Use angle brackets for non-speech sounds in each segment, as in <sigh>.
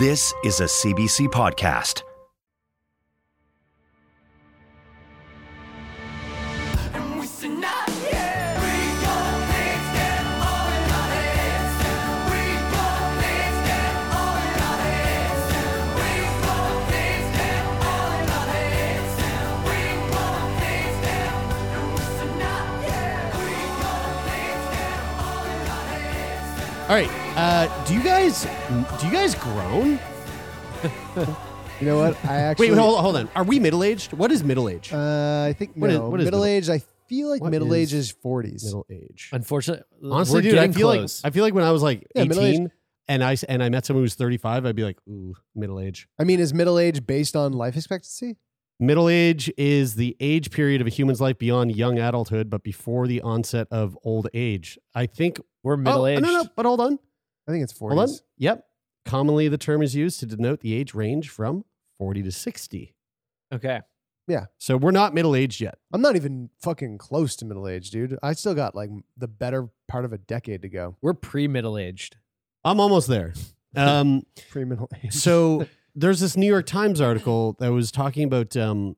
This is a CBC podcast. All right. Uh, do you guys do you guys groan? You know what? I <laughs> actually Wait, hold, hold on. Are we middle aged? What is middle age? Uh, I think What is- no. what is middle middle- age. I feel like What middle is age is forties. middle age. Unfortunately, Honestly, we're dude, I getting feel close. like I feel like when I was like Yeah, middle age. eighteen and I s- and I met someone who was thirty five, I'd be like, ooh, middle age. I mean, is middle age based on life expectancy? Middle age is the age period of a human's life beyond young adulthood, but before the onset of old age. I think we're middle oh, aged. No, no, but hold on. I think it's Hold on. forties. Yep. Commonly, the term is used to denote the age range from 40 to 60. Okay. Yeah. So we're not middle aged yet. I'm not even fucking close to middle age, dude. I still got like the better part of a decade to go. We're pre middle aged. I'm almost there. <laughs> Um, Pre middle age. so there's this New York Times article that was talking about um,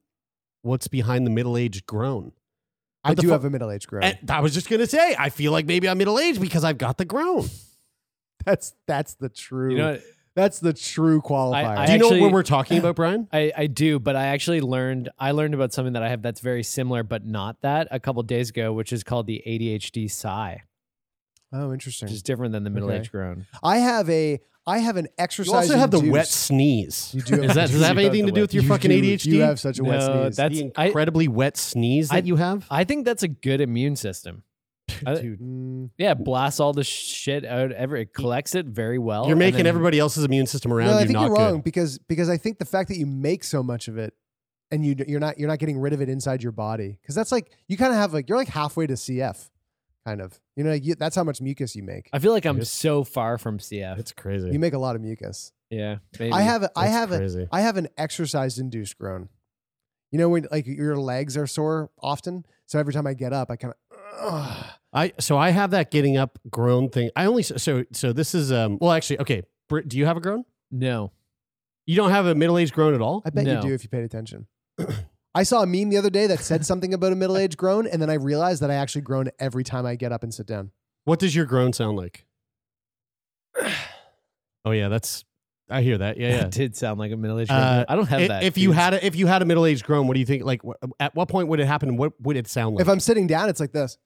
what's behind the middle aged groan. I do fu- have a middle aged grown. And I was just going to say, I feel like maybe I'm middle aged because I've got the groan. <laughs> That's that's the true. You know, what? that's the true qualifier. I Do you know actually- what we're talking about, Brian? <laughs> I, I do, but I actually learned I learned about something that I have that's very similar, but not that a couple days ago, which is called the ADHD sigh, oh, interesting. which is different than the middle Okay. age groan. I have a I have an exercise. You also have the wet sneeze. You do. Have, Is that, does that have anything to do with your you fucking do- ADHD? You have such a wet sneeze. that's- the I- incredibly wet sneeze that I- you have? I think that's a good immune system. I- Dude, Mm, Yeah, it blasts all the shit out. Ever it collects it very well. you're making then- everybody else's immune system around no, I think not you're wrong good. because because I think the fact that you make so much of it and you you're not you're not getting rid of it inside your body because that's like you kind of have like you're like halfway to CF, kind of. You know, you, that's how much mucus you make. I feel like I'm Yes. so far from CF. It's crazy. You make a lot of mucus. yeah, maybe. I have a, I That's have crazy. I have an exercise induced groan. You know when like your legs are sore often, so every time I get up, I kind of. I so I have that getting up grown thing. I only so so this is um well actually okay. Britt, do you have a grown? no. You don't have a middle aged grown at all. I bet No. you do if you paid attention. <clears throat> I saw a meme the other day that said <laughs> something about a middle aged groan, and then I realized that I actually groan every time I get up and sit down. What does your groan sound like? <clears throat> Oh yeah, that's I hear that. Yeah, yeah. That did sound like a middle aged Uh, I don't have I- that. If you dudes. had a, if you had a middle aged groan, what do you think? Like, wh- at what point would it happen? What would it sound like? If I'm sitting down, it's like this.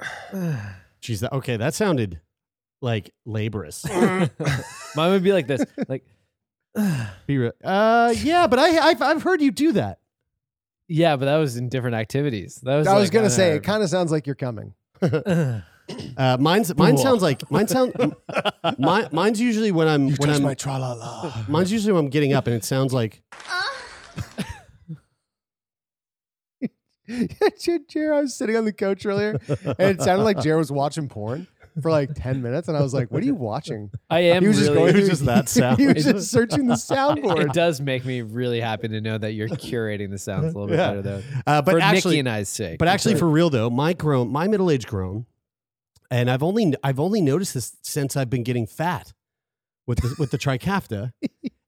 <sighs> Jeez, that, okay, that sounded like laborious. <laughs> Mine would be like this, like, <sighs> Be real. Uh, yeah, but I I've, I've heard you do that. yeah, but that was in different activities. That was. I was gonna uh, say it kind of sounds like you're coming. <laughs> <clears throat> Uh, mine's mine sounds like mine sound. <laughs> mine, mine's usually when I'm when I'm tra-la-la. mine's usually when I'm getting up and it sounds like <laughs> Jared, I was sitting on the couch earlier, and it sounded like Jared was watching porn for like ten minutes, and I was like, "What are you watching?" I am He was just really. going it was through- just that sound. <laughs> he was just searching the soundboard. it does make me really happy to know that you're curating the sounds a little bit Yeah. better, though. uh, but For actually Nikki and I's sake. But actually, for real though, my groan, my middle age groan, and I've only I've only noticed this since I've been getting fat with the with the <laughs> Trikafta,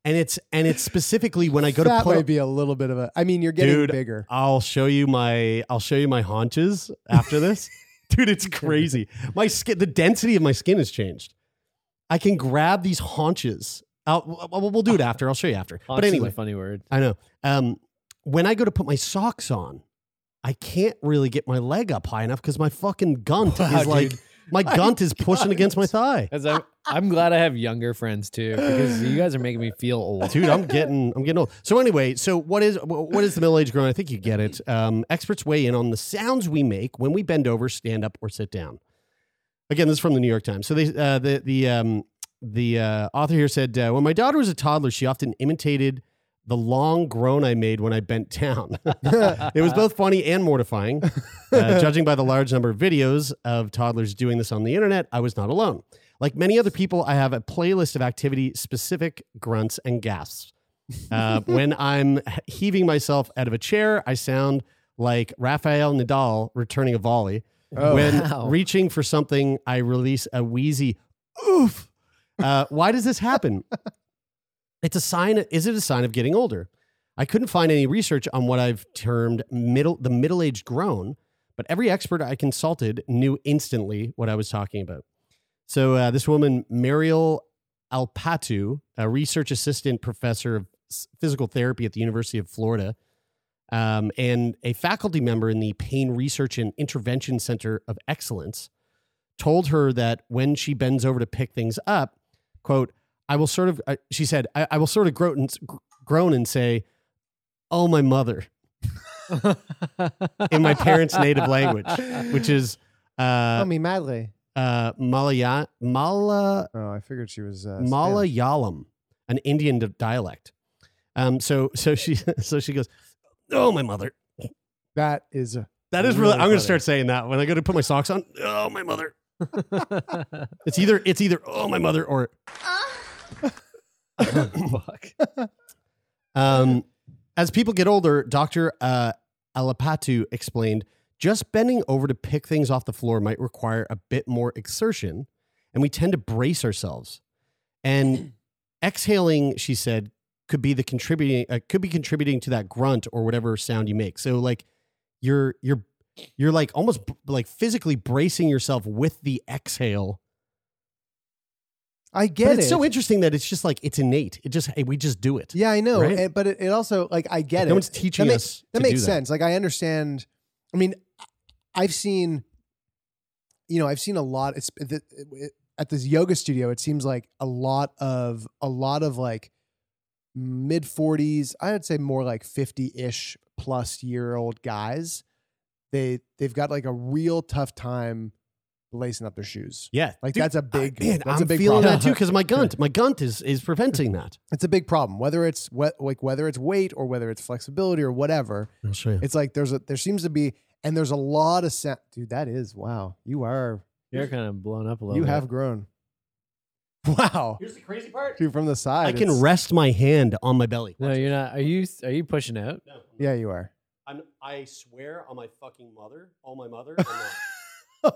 and it's and it's specifically when I go that to put. might be a little bit of a. I mean, you're getting Dude, bigger. I'll show you my I'll show you my haunches after this, <laughs> dude. It's <laughs> crazy. My skin, the density of my skin has changed. I can grab these haunches. I'll, we'll, we'll do it <laughs> after. I'll show you after. Haunch but is anyway, a funny word. I know. Um, when I go to put my socks on, I can't really get my leg up high enough because my fucking gunt Wow, is like dude. My <laughs> gunt is pushing against my thigh. As I'm, I'm glad I have younger friends too, because you guys are making me feel old. Dude, I'm getting I'm getting old. So anyway, so what is what is the middle age groan? I think you get it. Um, experts weigh in on the sounds we make when we bend over, stand up, or sit down. Again, this is from the New York Times. So they uh, the the um, the uh, author here said uh, when my daughter was a toddler, she often imitated the long groan I made when I bent down. <laughs> it was both funny and mortifying. <laughs> Uh, judging by the large number of videos of toddlers doing this on the internet, I was not alone. Like many other people, I have a playlist of activity specific grunts and gasps. Uh, <laughs> when I'm heaving myself out of a chair, I sound like Rafael Nadal returning a volley. Oh. when Wow. reaching for something, I release a wheezy oof. Uh, why does this happen? It's a sign. Is it a sign of getting older? I couldn't find any research on what I've termed middle the middle aged groan, but every expert I consulted knew instantly what I was talking about. So uh, this woman, Meryl Alappattu, a research assistant professor of physical therapy at the University of Florida, um, and a faculty member in the Pain Research and Intervention Center of Excellence, told her that when she bends over to pick things up, quote, I will sort of, uh, she said, I, I will sort of groan and, groan and say, oh, my mother, in my parents' native language, which is uh, oh, mi madre. uh, Malaya, Mala, Oh, I figured she was uh. Malayalam, an Indian dialect. Um, so so she <laughs> so she goes, oh my mother. That is That is really. Really I'm going to start saying that when I go to put my socks on. Oh my mother. <laughs> It's either it's either oh my mother or <laughs> Fuck. um. As people get older, Doctor uh, Alappattu explained, just bending over to pick things off the floor might require a bit more exertion, and we tend to brace ourselves. And <clears throat> exhaling, she said, could be the contributing uh, could be contributing to that grunt or whatever sound you make. So like you're you're you're like almost like physically bracing yourself with the exhale. I get but it's it. so interesting that it's just like it's innate. It just hey, we just do it. Yeah, I know. Right? And- but it, it also like I get no it. one's teaching that us. Makes, that makes sense. Like I understand. I mean, I've seen, you know, I've seen a lot. It's it, it, at this yoga studio. It seems like a lot of a lot of like mid forties. I would say more like fifty ish plus year old guys. They they've got like a real tough time lacing up their shoes. Yeah, Like Dude, that's a big man. that's I'm a big feeling problem. that too because my <laughs> gunt, my gunt is is preventing that. It's a big problem. Whether it's what like whether it's weight or whether it's flexibility or whatever. I'll show you. It's like there's a there seems to be and there's a lot of sa- dude. That is wow. You are You're kind of blown up a little you bit. have grown. <laughs> Wow, Here's the crazy part. dude, from the side. I can it's- rest my hand on my belly. No, you're not. Are you? Are you pushing out? No, I'm not. Yeah, you are. I'm, I swear on my fucking mother, on my mother, I'm not <laughs>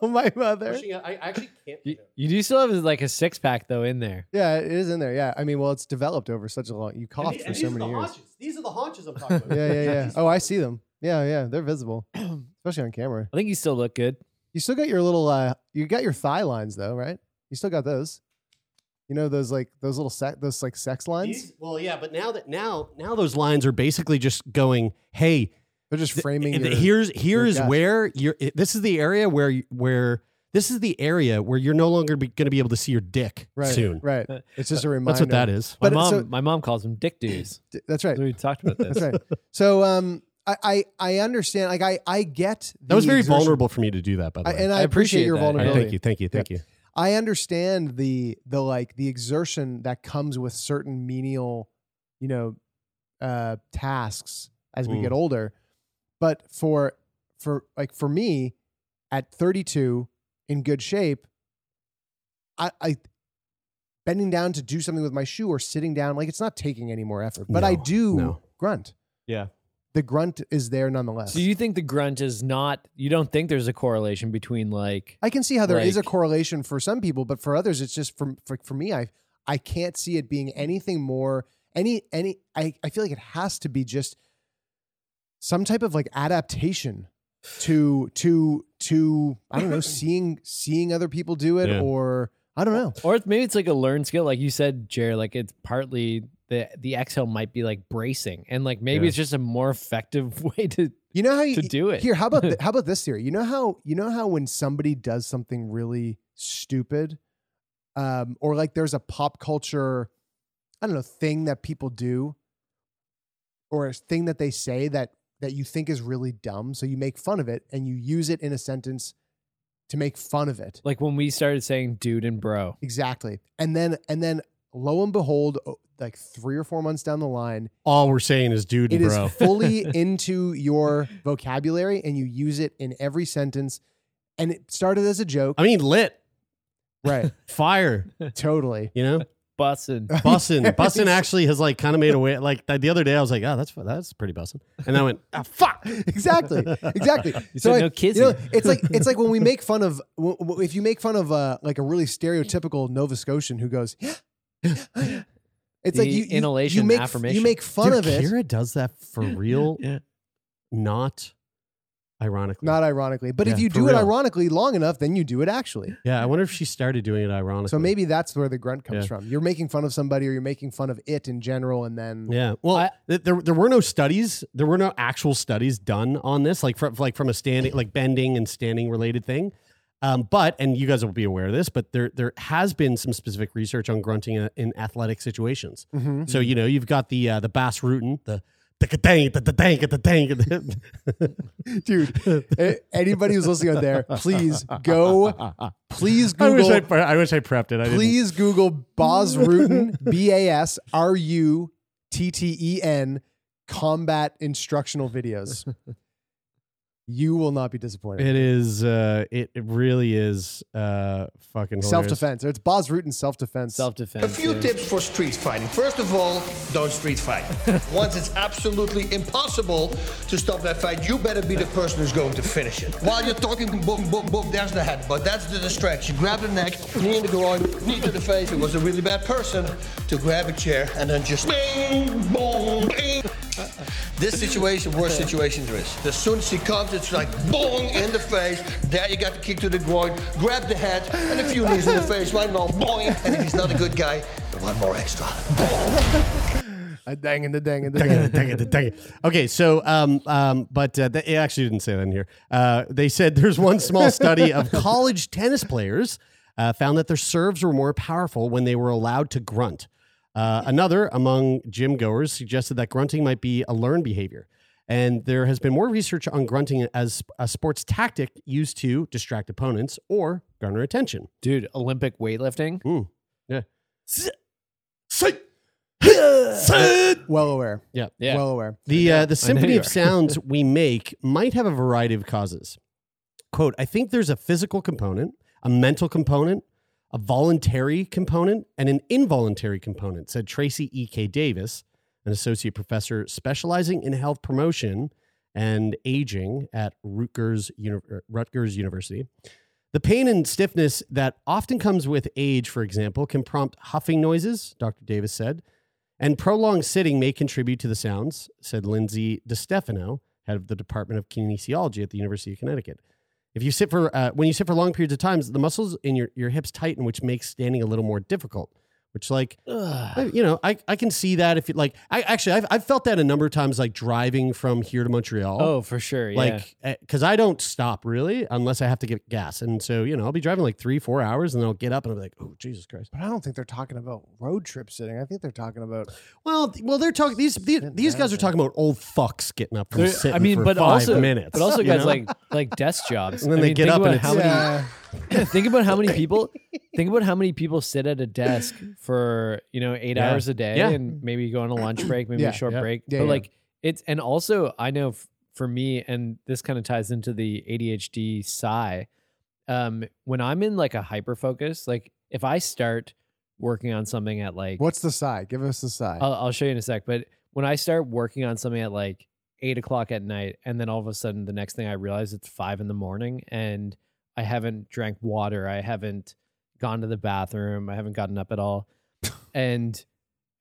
Oh <laughs> my mother. pushing out. I actually can't. You, do it. you do still have like a six pack though in there. Yeah, it is in there. Yeah, I mean, well, it's developed over such a long. You And coughed the- for and so these are many the years. haunches. These are the haunches I'm talking about. <laughs> Yeah, yeah, yeah. These Oh, I see them. Yeah, yeah, they're visible, <clears throat> especially on camera. I think you still look good. You still got your little. uh You got your thigh lines though, right? You still got those. You know those like those little sex those like sex lines. These- well, yeah, but now that now now those lines are basically just going, hey, They're just framing. th- your, here's here's gut. where you're. This is the area where you- where this is the area where you're no longer going to be able to see your dick right, soon. Right. It's just a reminder. That's what that is. My But mom, so- my mom calls them dick dudes. That's right. We talked about this. That's right. So um, I, I I understand. Like I I get That was very exertion- vulnerable for me to do that. By the I, way, and I, I appreciate, appreciate your that. All right, All right, vulnerability. thank you, thank you, thank you. I understand the the like the exertion that comes with certain menial, you know, uh, tasks as we Mm. get older. But for for like for me, at 32, in good shape, I, I bending down to do something with my shoe or sitting down, like it's not taking any more effort. But I do no. grunt. Yeah. The grunt is there nonetheless. So you think the grunt is not? You don't think there's a correlation between like? I can see how there is a correlation for some people, but for others, it's just for for, for me, I I can't see it being anything more any any. I I feel like it has to be just some type of like adaptation to to to I don't know <clears throat> seeing seeing other people do it Yeah. or I don't know. Or maybe it's like a learned skill, like you said, Jared. Like it's partly the the exhale might be like bracing, and like maybe Yeah. it's just a more effective <laughs> way to You know how you to do it. Here, how about th- <laughs> how about this theory? You know how you know how when somebody does something really stupid, um, or like there's a pop culture, I don't know, thing that people do, or a thing that they say that that you think is really dumb, so you make fun of it and you use it in a sentence to make fun of it. Like when we started saying dude and bro. Exactly. And then and then lo and behold, like three or four months down the line, All we're saying is dude and is bro. fully <laughs> into your vocabulary and you use it in every sentence. And it started as a joke. I mean, lit, right. <laughs> fire, Totally. you know? Bussin. <laughs> Bussin. Bussin actually has like kind of made a way. Like the other day, I was like, oh, that's that's pretty bussin. And I went, ah, fuck. exactly exactly <laughs> You so said I- no you know, it's like it's like when we make fun of w- w- if you make fun of uh like a really stereotypical nova scotian who goes yeah. it's like The you, you inhalation you make affirmation. you make fun Dude, of it Kira does that for <laughs> real, Yeah. not ironically. not ironically but if you for do it ironically long enough then you do it actually yeah, I wonder if she started doing it ironically. so maybe that's where the grunt comes Yeah. from you're making fun of somebody or you're making fun of it in general and then Yeah. Well, I- there there were no studies. There were no actual studies done on this, like from like from a standing, <laughs> like bending and standing related thing. Um, but and you guys will be aware of this, but there there has been some specific research on grunting in, in athletic situations. Mhm. So you know you've got the uh, the Bas Rutten, the the dang the dang dang. dude anybody who's listening out there please go please Google. I wish I, pre- I wish I prepped it. I didn't. Please Google Bas Rutten, B A S R U T T E N, combat instructional videos. You will not be disappointed. It is. Uh, it, it really is. Uh, fucking Self hilarious. defense. It's Bas Rutten self defense. Self defense. A defense. few tips for street fighting. First of all, don't street fight. <laughs> Once it's absolutely impossible to stop that fight, you better be the person who's going to finish it. While you're talking, boom, boom, boom, there's the head, but that's the distraction. Grab the neck, knee in the groin, knee to the face. It was a really bad person to grab a chair and then just bing, boom, bing. This situation, worst situation there is. As soon as he comes, it's like boom in the face. There you got the kick to the groin, grab the head, and a few knees in the face. Right now, boing. And if he's not a good guy, one more extra. A dang and the dang and the Dang dang. it, dang it, dang it. Okay, so um um, but uh, they actually didn't say that in here. Uh, they said there's one small study of <laughs> college tennis players uh, found that their serves were more powerful when they were allowed to grunt. Uh, another among gym goers suggested that grunting might be a learned behavior. And there has been more research on grunting as a sports tactic used to distract opponents or garner attention. Dude, Olympic weightlifting. Mm, yeah. Well aware. Yeah. Yeah. Well aware. The uh, the symphony of sounds <laughs> we make might have a variety of causes. Quote, I think there's a physical component, a mental component, a voluntary component, and an involuntary component, said Tracy E.K. Davis, an associate professor specializing in health promotion and aging at Rutgers, er, Rutgers University. The pain and stiffness that often comes with age, for example, can prompt huffing noises, Dr. Davis said, and prolonged sitting may contribute to the sounds, said Lindsay DiStefano, head of the Department of Kinesiology at the University of Connecticut. If you sit for uh, when you sit for long periods of times, the muscles in your, your hips tighten, which makes standing a little more difficult. Which, like, I- you know, I, I can see that if you like. I actually I've, I've felt that a number of times, like driving from here to Montreal. Oh, for sure. Yeah. like eh, because I don't stop really unless I have to get gas, and so you know I'll be driving like three four hours, and then I'll get up and I'll be like, oh Jesus Christ. But I don't think they're talking about road trip sitting. I think they're talking about Well, th- well, they're talking these these, these guys are talking about old fucks getting up from There- sitting I mean, for but five also, minutes. but also you guys know? like like desk jobs. And then I they mean, get think up and about how it's- many. <laughs> think about how many people. Think about how many people sit at a desk for you know eight Yeah. hours a day, Yeah. and maybe go on a lunch break, maybe Yeah, a short yeah. break. Yeah, but yeah. like it's and also I know f- for me, and this kind of ties into the ADHD sigh. Um, when I'm in like a hyper focus, like if I start working on something at like what's the side? Give us the side. I'll, I'll show you in a sec. But when I start working on something at like eight o'clock at night, and then all of a sudden the next thing I realize it's five in the morning, and I haven't drank water, I haven't gone to the bathroom, I haven't gotten up at all, and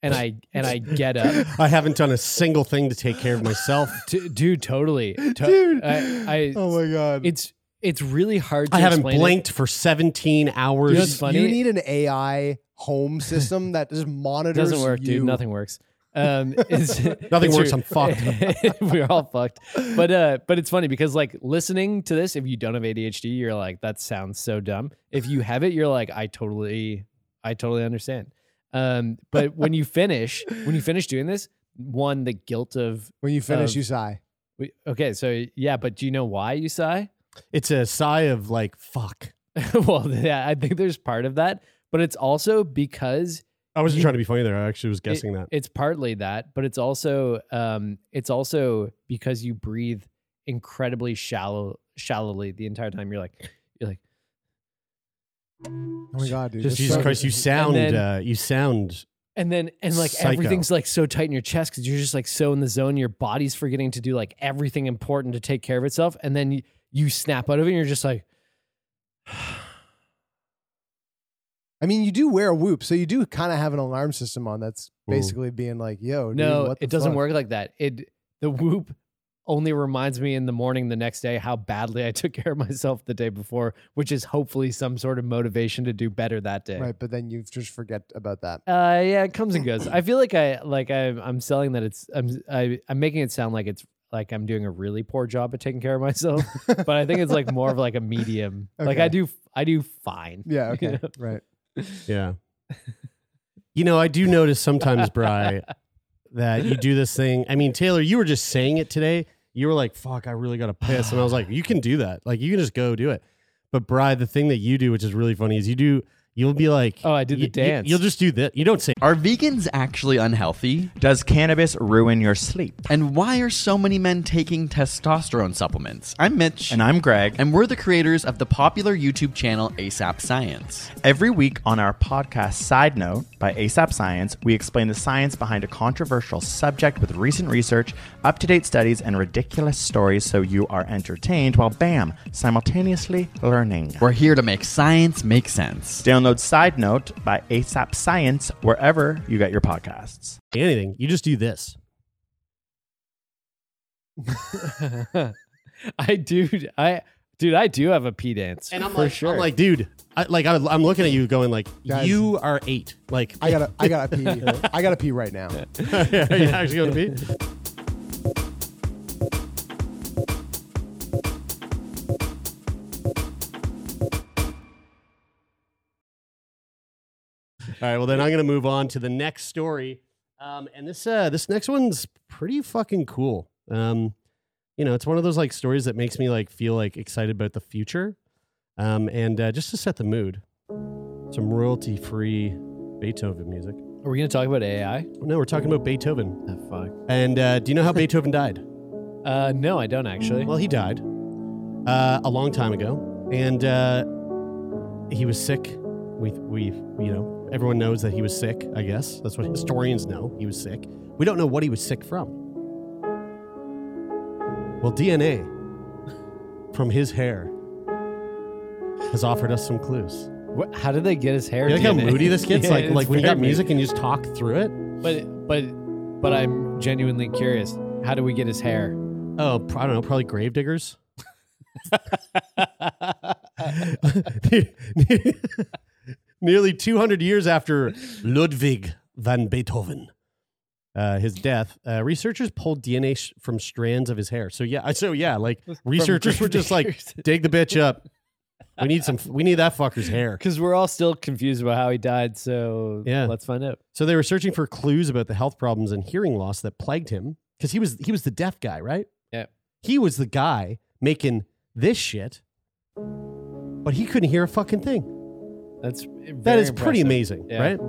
and I and I get up, <laughs> I haven't done a single thing to take care of myself. <laughs> to, dude, totally, To- Dude. I, I oh my god. it's it's really hard. to I haven't explain it. blinked for 17 hours. You know funny? You need an AI home system that just monitors. It doesn't work, you. dude. Nothing works. Um, <laughs> it's, Nothing works, I'm fucked. <laughs> We're all fucked. But uh, but it's funny because like listening to this, if you don't have ADHD, you're like that sounds so dumb. If you have it, you're like I totally, I totally understand. Um, but when you finish, when you finish doing this, one the guilt of When you finish, of- you sigh. we- okay, so yeah, but do you know why you sigh? It's a sigh of like fuck. <laughs> well, yeah, I think there's part of that, but it's also because I wasn't trying to be funny there. I actually was it- guessing that. it's partly that, but it's also um, it's also because you breathe incredibly shallow, shallowly the entire time. You're like, you're like, Oh my god, dude. Just Jesus so- Christ, you sound then- uh, you sound and then and like Psycho. everything's like so tight in your chest because you're just like so in the zone. Your body's forgetting to do like everything important to take care of itself, and then you, you snap out of it. and You're just like, <sighs> <sighs> I mean, you do wear a whoop, so you do kind of have an alarm system on that's basically being like, "Yo, dude, no, it doesn't fuck? work like that. It the whoop only reminds me in the morning the next day how badly I <laughs> took care of myself the day before, which is hopefully some sort of motivation to do better that day. Right, but then you just forget about that. Uh, yeah, it comes and goes. I feel like I like I, I'm selling that it's I'm I, I'm making it sound like it's like I'm doing a really poor job at taking care of myself, <laughs> but I think it's like more of like a medium. Like I do I do fine. Yeah, <laughs> You okay, know? right. Yeah. you know, I do notice sometimes, Bry, that you do this thing. I mean, Taylor, you were just saying it today. You were like, "Fuck, I really got to piss," and I was like, "You can do that. Like, you can just go do it." But Bry, the thing that you do, which is really funny, is you do. You'll be like, Oh, I did the you- you- dance. you'll just do that. You don't say Are vegans actually unhealthy? Does cannabis ruin your sleep? And why are so many men taking testosterone supplements? I'm Mitch. And I'm Greg. and we're the creators of the popular YouTube channel ASAP Science. Every week on our podcast Side Note by ASAP Science, we explain the science behind a controversial subject with recent research, up to date studies, and ridiculous stories so you are entertained while, bam, simultaneously learning. We're here to make science make sense. Download Side Note by ASAP Science wherever you get your podcasts. anything. You just do this. <laughs> I do I dude I do have a pee dance And I'm for like, sure. I'm like, dude, I, like I, I'm looking at you, going like, Guys. you are eight. Like, I gotta, I gotta <laughs> pee. I gotta pee right now. <laughs> are you actually going to right, well then I'm going to move on to the next story, um, and this uh, this next one's pretty fucking cool. Um, you know, it's one of those like stories that makes me like feel like excited about the future, um, and uh, just to set the mood, some royalty free Beethoven music. Are we gonna talk about AI? No, we're talking about Beethoven. Oh, fuck. And uh, do you know how Beethoven died? <laughs> Uh, no, I don't actually. Well, he died uh, a long time ago, and uh, he was sick. We, we, you know, everyone knows that he was sick. I guess that's what historians know. He was sick. We don't know what he was sick from. Well, DNA from his hair has offered us some clues. What, how did they get his hair? You like how moody this gets? <laughs> Yeah, like, like when you got music and you just talk through it. But but but I'm genuinely curious. How do we get his hair? Oh, I don't know. Probably gravediggers. <laughs> <laughs> Nearly 200 years after Ludwig van Beethoven, uh, his death, uh, researchers pulled DNA sh- from strands of his hair. So yeah, so yeah, like researchers were just like, dig the bitch up. We need some. <laughs> We need that fucker's hair. Because we're all still confused about how he died. So Yeah. let's find out. So they were searching for clues about the health problems and hearing loss that plagued him because he was he was the deaf guy, right? Yeah. He was the guy making this shit, but he couldn't hear a fucking thing. That's That very is pretty impressive. amazing, Yeah. right?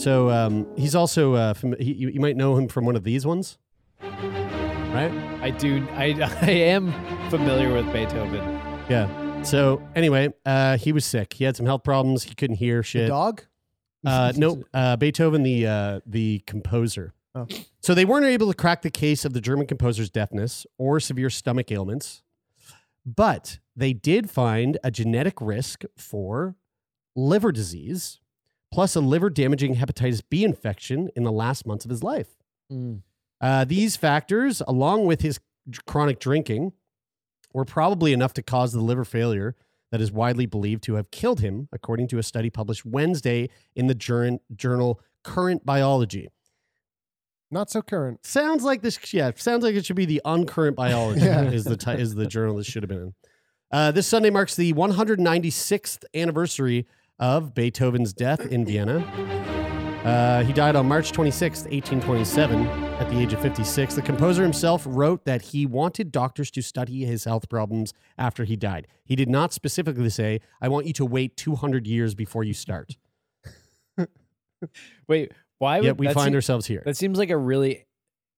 So um, he's also uh, from, he, you, you might know him from one of these ones, right? I do. I <laughs> I am familiar with Beethoven. Yeah. So anyway, uh, he was sick. He had some health problems. He couldn't hear The shit. dog. Uh, <laughs> no, uh, Beethoven, the uh, the composer. Oh. So they weren't able to crack the case of the German composer's deafness or severe stomach ailments, but they did find a genetic risk for liver disease, plus a liver damaging hepatitis B infection in the last months of his life. Uh, these factors, along with his chronic drinking, were probably enough to cause the liver failure that is widely believed to have killed him, according to a study published Wednesday in the jour- journal Current Biology. Not so current. Sounds like this, yeah, sounds like it should be the Uncurrent Biology <laughs> Yeah. is the ti- is the journal this should have been in. Uh, this Sunday marks the 196th anniversary of Beethoven's death in Vienna. Uh, he died on March 26th, 1827, at the age of 56. The composer himself wrote that he wanted doctors to study his health problems after he died. He did not specifically say, I want you to wait 200 years before you start. <laughs> Wait, why would Yet we that find seem- ourselves here. That seems like a really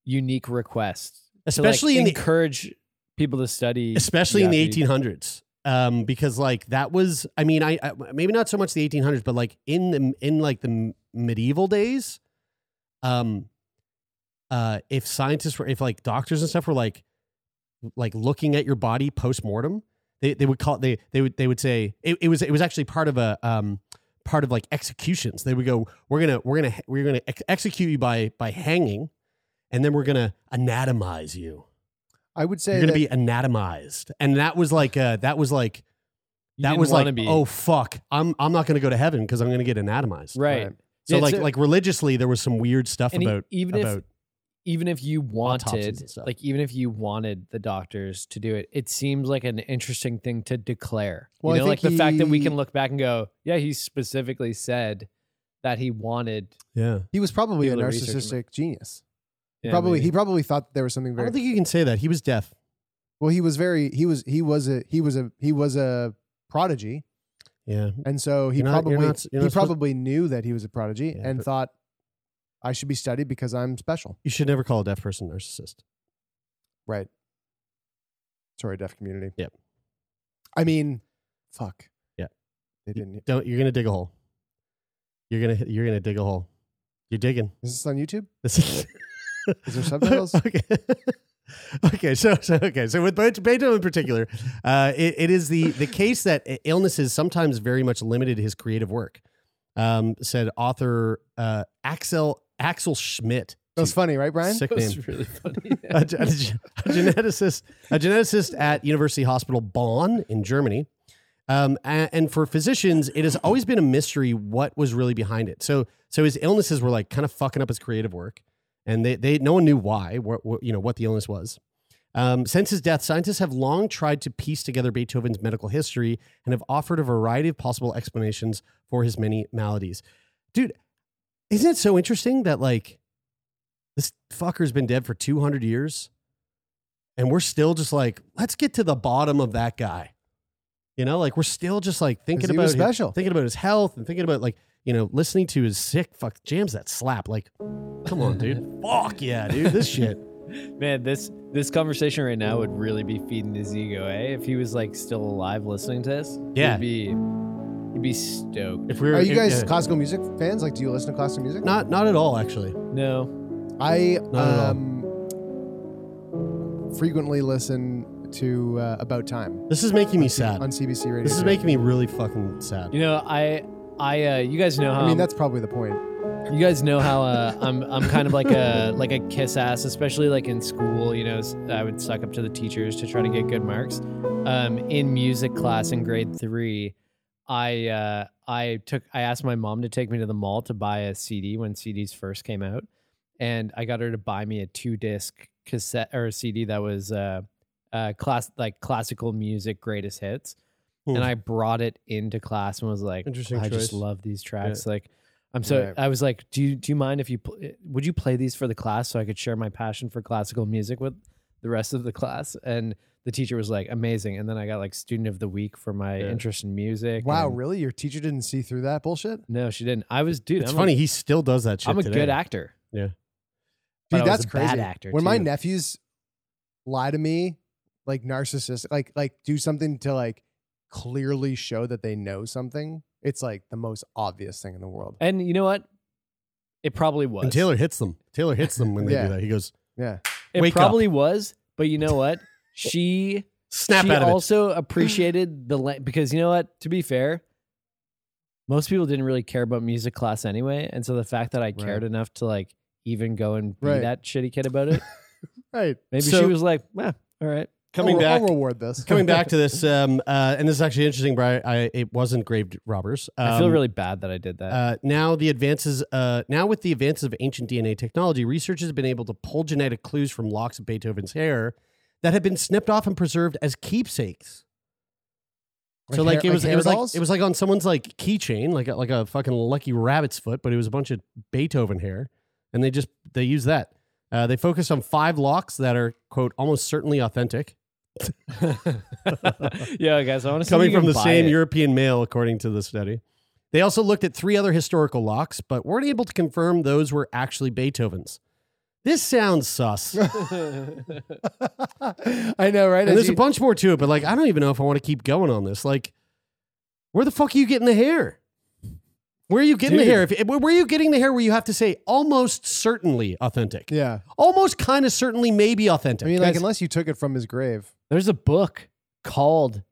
unique request. to, like, Especially in the encourage people to study, especially in the 1800s um because like that was i mean I, I maybe not so much the 1800s but like in the in like the medieval days um uh if scientists were if like doctors and stuff were like like looking at your body post-mortem they they would call it, they they would they would say it, it was it was actually part of a um part of like executions. They would go we're gonna we're gonna we're gonna ex- execute you by by hanging and then we're gonna anatomize you I would say you're gonna that- be anatomized, and that was like uh, that was like that was like be- oh fuck, I'm I'm not gonna go to heaven because I'm gonna get anatomized. right. So Yeah, like so- like religiously, there was some weird stuff And about even if- about even if you wanted like even if you wanted the doctors to do it it seems like an interesting thing to declare Well, you know like think the fact that we can look back and go yeah he specifically said that he wanted yeah. he was probably a People to research him. narcissistic genius. Yeah, probably maybe. he probably thought there was something I very don't think you can say that he was deaf. well. He was very he was he was a he was a he was a prodigy, Yeah, and so he You're not- you're probably not- you're he not supposed- probably knew that he was a prodigy Yeah, and but- thought I should be studied because I'm special. you should never call a deaf person narcissist. Right. Sorry, deaf community. Yep. I mean, fuck. Yeah. They didn't. Don't you're gonna dig a hole. You're gonna you're gonna dig a hole. You're digging. Is this on YouTube? This is, <laughs> Is there subtitles? <laughs> okay. <laughs> okay, so, so okay, so with Be- Beethoven in particular, uh, it, it is the the case that illnesses sometimes very much limited his creative work. Um, said author uh, Axel Axel Schmidt. That was funny, right, Brian? Sick That name. was really funny <laughs> a, a- a geneticist, a geneticist at University Hospital Bonn in Germany. Um, and, and for physicians, it has always been a mystery what was really behind it. So, so his illnesses were like kind of fucking up his creative work, and they, they no one knew why, what, what you know, what the illness was. Um, since his death, scientists have long tried to piece together Beethoven's medical history and have offered a variety of possible explanations for his many maladies. Dude, isn't it so interesting that like this fucker's been dead for 200 years and we're still just like, let's get to the bottom of that guy. You know, like we're still just like thinking about was his- special. thinking about his health and thinking about like, you know, listening to his sick fuck jams that slap. Like, come on, dude. <laughs> Fuck yeah, dude. This shit. <laughs> man this this conversation right now would really be feeding his ego eh if he was like still alive listening to this Yeah. he'd be he'd be stoked If we were, Are you if- guys yeah. classical music fans? Like, do you listen to classical music? not not at all actually. no I Not at all. um, frequently listen to uh, About Time This is making me sad. on CBC Radio. This is making me really fucking sad. you know i i uh you guys know how I mean, I'm- that's probably the point. You guys know how uh, I'm I'm kind of like a like a kiss ass, especially like in school. You know, I would suck up to the teachers to try to get good marks. Um, in music class in grade three, I uh, I took I asked my mom to take me to the mall to buy a CD when CDs first came out, and I got her to buy me a two disc cassette or a CD that was uh, uh class like classical music greatest hits. Hmm. And I brought it into class and was like, Interesting I just love these tracks. Like, I'm so Right. I was like, do you do you mind if you pl- would you play these for the class so I could share my passion for classical music with the rest of the class? And the teacher was like, amazing. And then I got like student of the week for my Yeah. interest in music. Wow, and- really? Your teacher didn't see through that bullshit? No, she didn't. I was dude. it's I'm funny. A, he still does that shit. I'm a today. good actor. Yeah. But I Dude, was that's a crazy. bad actor, when my too. nephews lie to me, like narcissistic, like like do something to like clearly show that they know something, it's like the most obvious thing in the world. And you know what? It probably was. And Taylor hits them. Taylor hits them when they Yeah. do that. He goes, Yeah. it wake up. probably was. But you know what? She <laughs> snap she out of also <laughs> appreciated the la- because you know what? To be fair, most people didn't really care about music class anyway, and so the fact that I cared enough to like even go and be Right. that shitty kid about it, <laughs> Right. maybe So- she was like, "Eh, all right." It. Coming I'll, back, I'll reward this. coming back to this, <laughs> um, uh, and this is actually interesting, Brian. I, it wasn't grave robbers. I feel Um, really bad that I did that. Uh, now the advances, uh, now with the advances of ancient DNA technology, researchers have been able to pull genetic clues from locks of Beethoven's hair that had been snipped off and preserved as keepsakes. so Like like hair- it was, like it was hair like it was like on someone's like keychain, like a, like a fucking lucky rabbit's foot, but it was a bunch of Beethoven hair, and they just they use that. Uh, they focused on five locks that are quote almost certainly authentic, <laughs> yeah, guys, I want to coming from the same European male, according to the study. They also looked at three other historical locks, but weren't able to confirm those were actually Beethoven's. This sounds sus. <laughs> <laughs> I know, right? and As there's you- a bunch more to it, but like, I don't even know if I want to keep going on this. Like, where the fuck are you getting the hair? Where are you getting the hair? If, where are you getting the hair where you have to say almost certainly authentic? yeah. Almost kind of certainly maybe authentic. I mean, like, Guys, unless you took it from his grave. There's a book called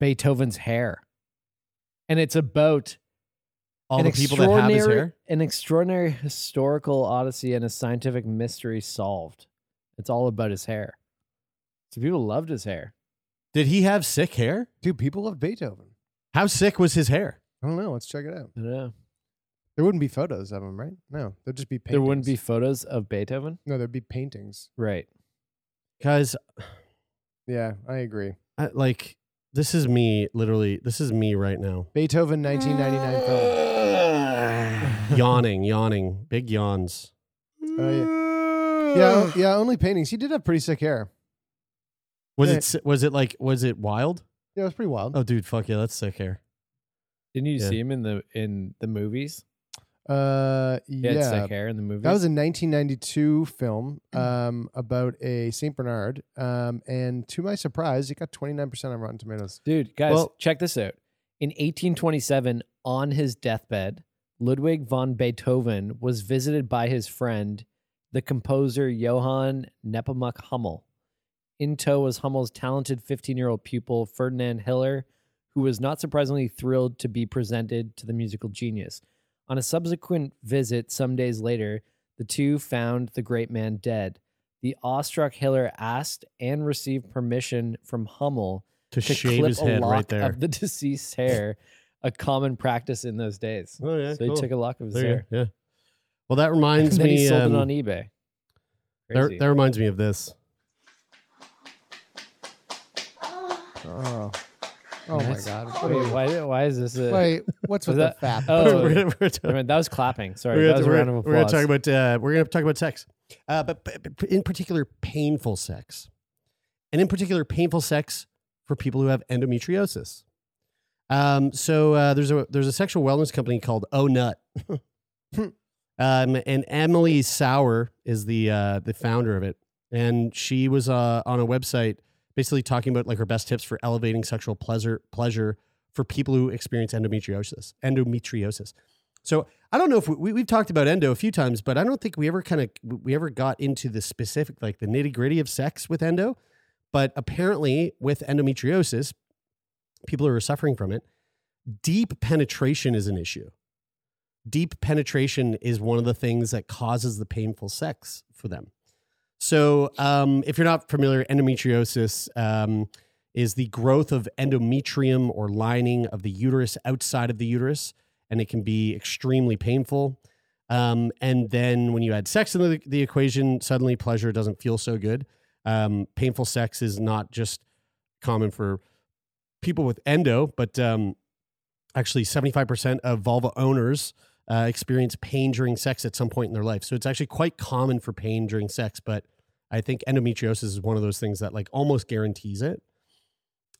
Beethoven's Hair, and it's about all an the people that have his extraordinary- hair. An extraordinary historical odyssey and a scientific mystery solved. It's all about his hair. So people loved his hair. Did he have sick hair? Dude, people love Beethoven. How sick was his hair? I don't know. Let's check it out. I don't know. There wouldn't be photos of him, right? No, there'd just be paintings. There wouldn't be photos of Beethoven. No, there'd be paintings. Right. Guys, Yeah, I agree. I, like, this is me, literally, this is me right now. Beethoven, 1999 film. <laughs> yawning, yawning, big yawns. Oh, yeah. Yeah, o- yeah, only paintings. He did have pretty sick hair. Was Yeah. it, eh. si- was it like, was it wild? Yeah, it was pretty wild. Oh, dude, fuck yeah, that's sick hair. Didn't you Yeah. see him in the in the movies? Uh, had yeah. sick hair in the movie. That was a 1992 film um, about a Saint Bernard, um, and to my surprise, it got 29% on Rotten Tomatoes. Dude, guys, Well- check this out. In 1827, on his deathbed, Ludwig von Beethoven was visited by his friend, the composer Johann Nepomuk Hummel. In tow was Hummel's talented 15 year old pupil, Ferdinand Hiller, who was not surprisingly thrilled to be presented to the musical genius. On a subsequent visit some days later, the two found the great man dead. The awestruck Hiller asked and received permission from Hummel To, to shave clip his a head lock right there. of the <laughs> deceased's hair, a common practice in those days. oh, yeah. so he took a lock of his There hair. go, Yeah. Well, that reminds and then me. he sold um, it on eBay. that, that reminds me of this. Oh, oh my God. Wait, why, why is this a. Wait, what's <laughs> Was with that- the fat? <laughs> Oh, <laughs> we're gonna, we're I mean, that was clapping. Sorry, we're that gonna, was a we're, round of we're gonna applause. talk about uh, we're gonna talk about sex, uh, but, but, but in particular painful sex, and in particular painful sex for people who have endometriosis. Um, so uh, there's a there's a sexual wellness company called Oh Nut, um, and Emily Sauer is the uh, the founder of it, and she was uh, on a website basically talking about like her best tips for elevating sexual pleasure pleasure for people who experience endometriosis endometriosis. So I don't know if we, we've talked about endo a few times, but I don't think we ever kind of we ever got into the specific like the nitty gritty of sex with endo. But apparently, with endometriosis, people who are suffering from it, deep penetration is an issue. Deep penetration is one of the things that causes the painful sex for them. So, um, if you're not familiar, endometriosis um, is the growth of endometrium or lining of the uterus outside of the uterus, and it can be extremely painful. Um, and then when you add sex into the, the equation, suddenly pleasure doesn't feel so good. Um, painful sex is not just common for people with endo, but um, actually 75% of vulva owners uh, experience pain during sex at some point in their life. So it's actually quite common for pain during sex, but I think endometriosis is one of those things that like almost guarantees it.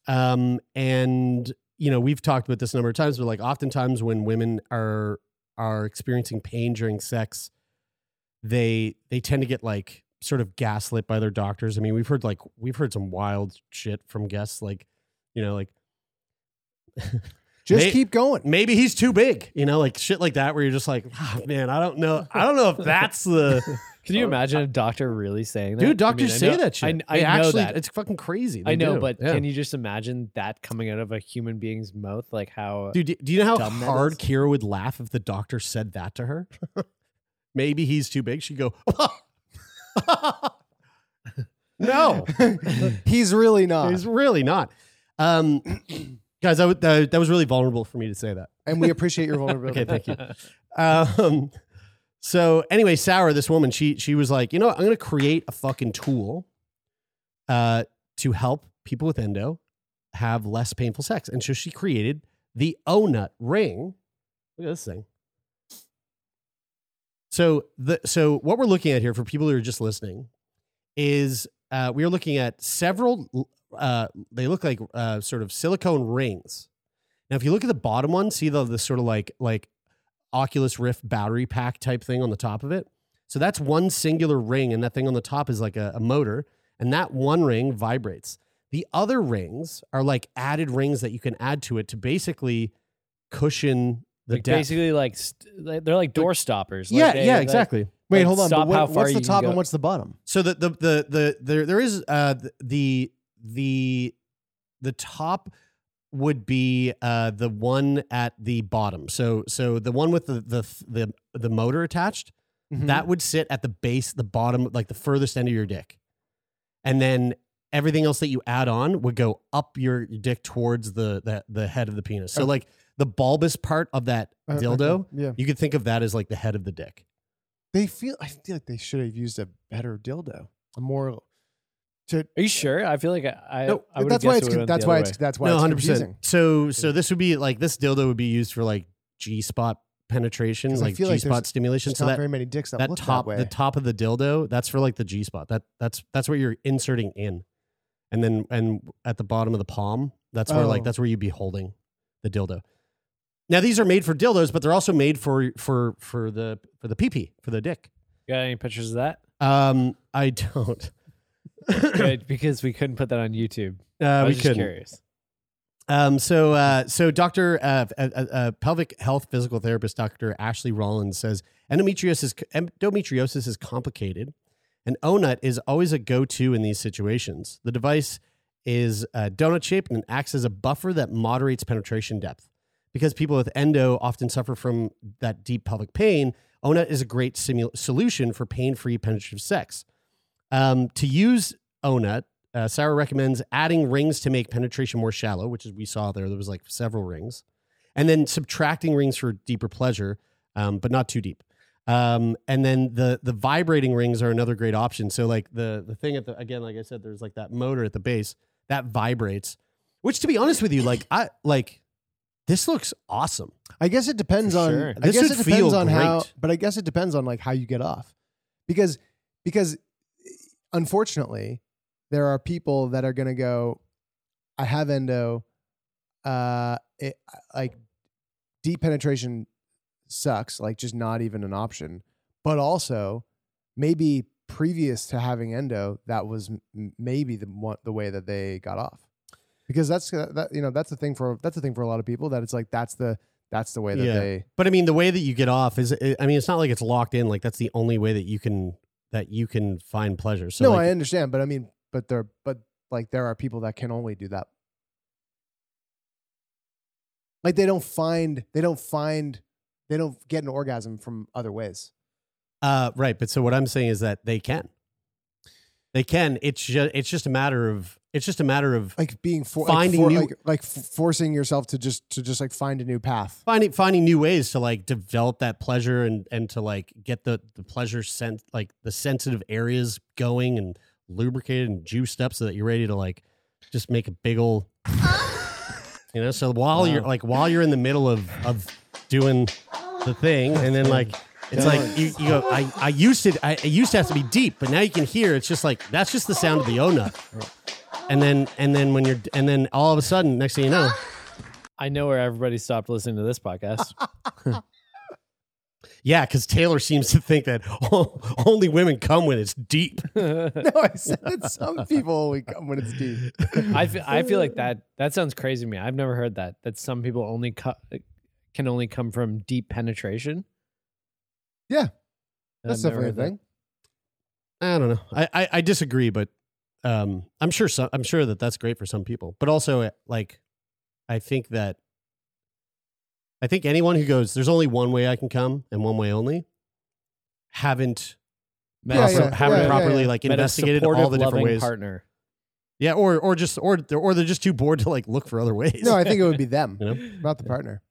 Um, and you know, we've talked about this a number of times, but like oftentimes when women are are experiencing pain during sex, they they tend to get like sort of gaslit by their doctors. I mean, we've heard like we've heard some wild shit from guests, like you know, like <laughs> Just May- keep going. maybe he's too big, you know, like shit like that, where you're just like, "Ah, man, I don't know, I don't know if that's the <laughs> Can you imagine a doctor really saying that? dude. Doctors I mean, I say that shit. I, I They know actually, that. it's fucking crazy. I know, do. but Yeah. can you just imagine that coming out of a human being's mouth? Like how Dude, do- do you know how hard? Kira would laugh if the doctor said that to her? <laughs> Maybe he's too big. She'd go, <laughs> no, He's really not. he's really not. Um, guys, that, that, that was really vulnerable for me to say that. and we appreciate your vulnerability. Okay, thank you. Um, so anyway, Sauer, this woman, she she was like, you know, what? I'm going to create a fucking tool, uh, to help people with endo have less painful sex, and so she created the OhNut ring. Look at this thing. So the so what we're looking at here for people who are just listening is uh, we are looking at several. Uh, they look like uh, sort of silicone rings. Now, if you look at the bottom one, see the the sort of like like Oculus Rift battery pack type thing on the top of it. So that's one singular ring, and that thing on the top is like a, a motor, and that one ring vibrates. The other rings are like added rings that you can add to it to basically cushion the like depth. basically like st- they're like door stoppers. Like yeah, they- yeah, like- exactly. Wait, like, hold on. stop But how what, far what's the top and what's the bottom? So the the the the there there is uh the the the top would be uh the one at the bottom. So so the one with the the the the motor attached Mm-hmm. that would sit at the base, the bottom, like the furthest end of your dick, and then everything else that you add on would go up your dick towards the the, the head of the penis. So Okay. like the bulbous part of that Uh, okay, dildo, Yeah. you could think of that as like the head of the dick. They feel. I feel like they should have used a better dildo, a more. To, Are you sure? I feel like I. I, No, I that's why it's. it con- would've went That's why it's. way. That's why no, it's hundred confusing. percent. So so this would be like this dildo would be used for like G spot penetration, like feel G like spot there's- stimulation. There's So not that very many dicks that, that look top that way. the top of the dildo that's for like the G spot. That that's that's what you're inserting in, and then and at the bottom of the palm, that's where like Oh. that's where you'd be holding the dildo. Now these are made for dildos, but they're also made for for for the for the pee pee for the dick. Got any pictures of that? Um, I <laughs> don't. Good, because we couldn't put that on YouTube. Uh, we just couldn't. curious. Um, so, uh, so Dr. Uh, uh, uh, pelvic health physical therapist Dr. Ashley Rollins says endometriosis endometriosis is complicated, and OhNut is always a go-to in these situations. The device is uh, donut shaped and acts as a buffer that moderates penetration depth. Because people with endo often suffer from that deep pelvic pain, OhNut is a great simu- solution for pain-free penetrative sex. Um, to use OhNut, uh, Sarah recommends adding rings to make penetration more shallow, which is we saw there. There was like several rings, and then subtracting rings for deeper pleasure, um, but not too deep. Um, and then the the vibrating rings are another great option. So like the the thing at the again, like I said, there's like that motor at the base that vibrates. Which, to be honest with you, like I like this looks awesome. I guess it depends For on. sure. I This guess it depends feel on how. But I guess it depends on like how you get off, because because unfortunately there are people that are going to go. I have endo. Uh, it, like deep penetration sucks. Like just not even an option. But also, maybe previous to having endo, that was m- maybe the one, the way that they got off. Because that's uh, that you know that's the thing for that's the thing for a lot of people that it's like that's the that's the way that Yeah. they But I mean, the way that you get off is, I mean, it's not like it's locked in. Like that's the only way that you can that you can find pleasure. So no, like, I understand, but I mean, but there, but like there are people that can only do that. Like they don't find, they don't find, they don't get an orgasm from other ways. Uh, right. But so what I'm saying is that they can. They can. It's just it's just a matter of it's just a matter of Like being for, Finding like, for, new- like, like forcing yourself to just to just like find a new path. finding finding new ways to like develop that pleasure and and to like get the the pleasure sent like the sensitive areas going and lubricated and juiced up so that you're ready to like just make a big old you know so while you're like while you're in the middle of of doing the thing and then like it's like you, you go I, I used to I, it used to have to be deep but now you can hear it's just like that's just the sound of the OhNut and then and then when you're and then all of a sudden next thing you know I know where everybody stopped listening to this podcast. <laughs> Yeah, because Taylor seems to think that only women come when it's deep. <laughs> No, I said that some people only come when it's deep. I feel, I feel like that that sounds crazy to me. I've never heard that. That some people only can only come from deep penetration. Yeah, that's never definitely a heard thing. I don't know. I, I, I disagree, but um, I'm sure some, I'm sure that that's great for some people. But also, uh, like, I think that I think anyone who goes, "There's only one way I can come and one way only," haven't Yeah, a proper- yeah, haven't yeah, properly yeah. like met investigated all the different ways. partner. Yeah, or or just or they're, or they're just too bored to like look for other ways. No, I think it would be <laughs> them, you know. not the partner.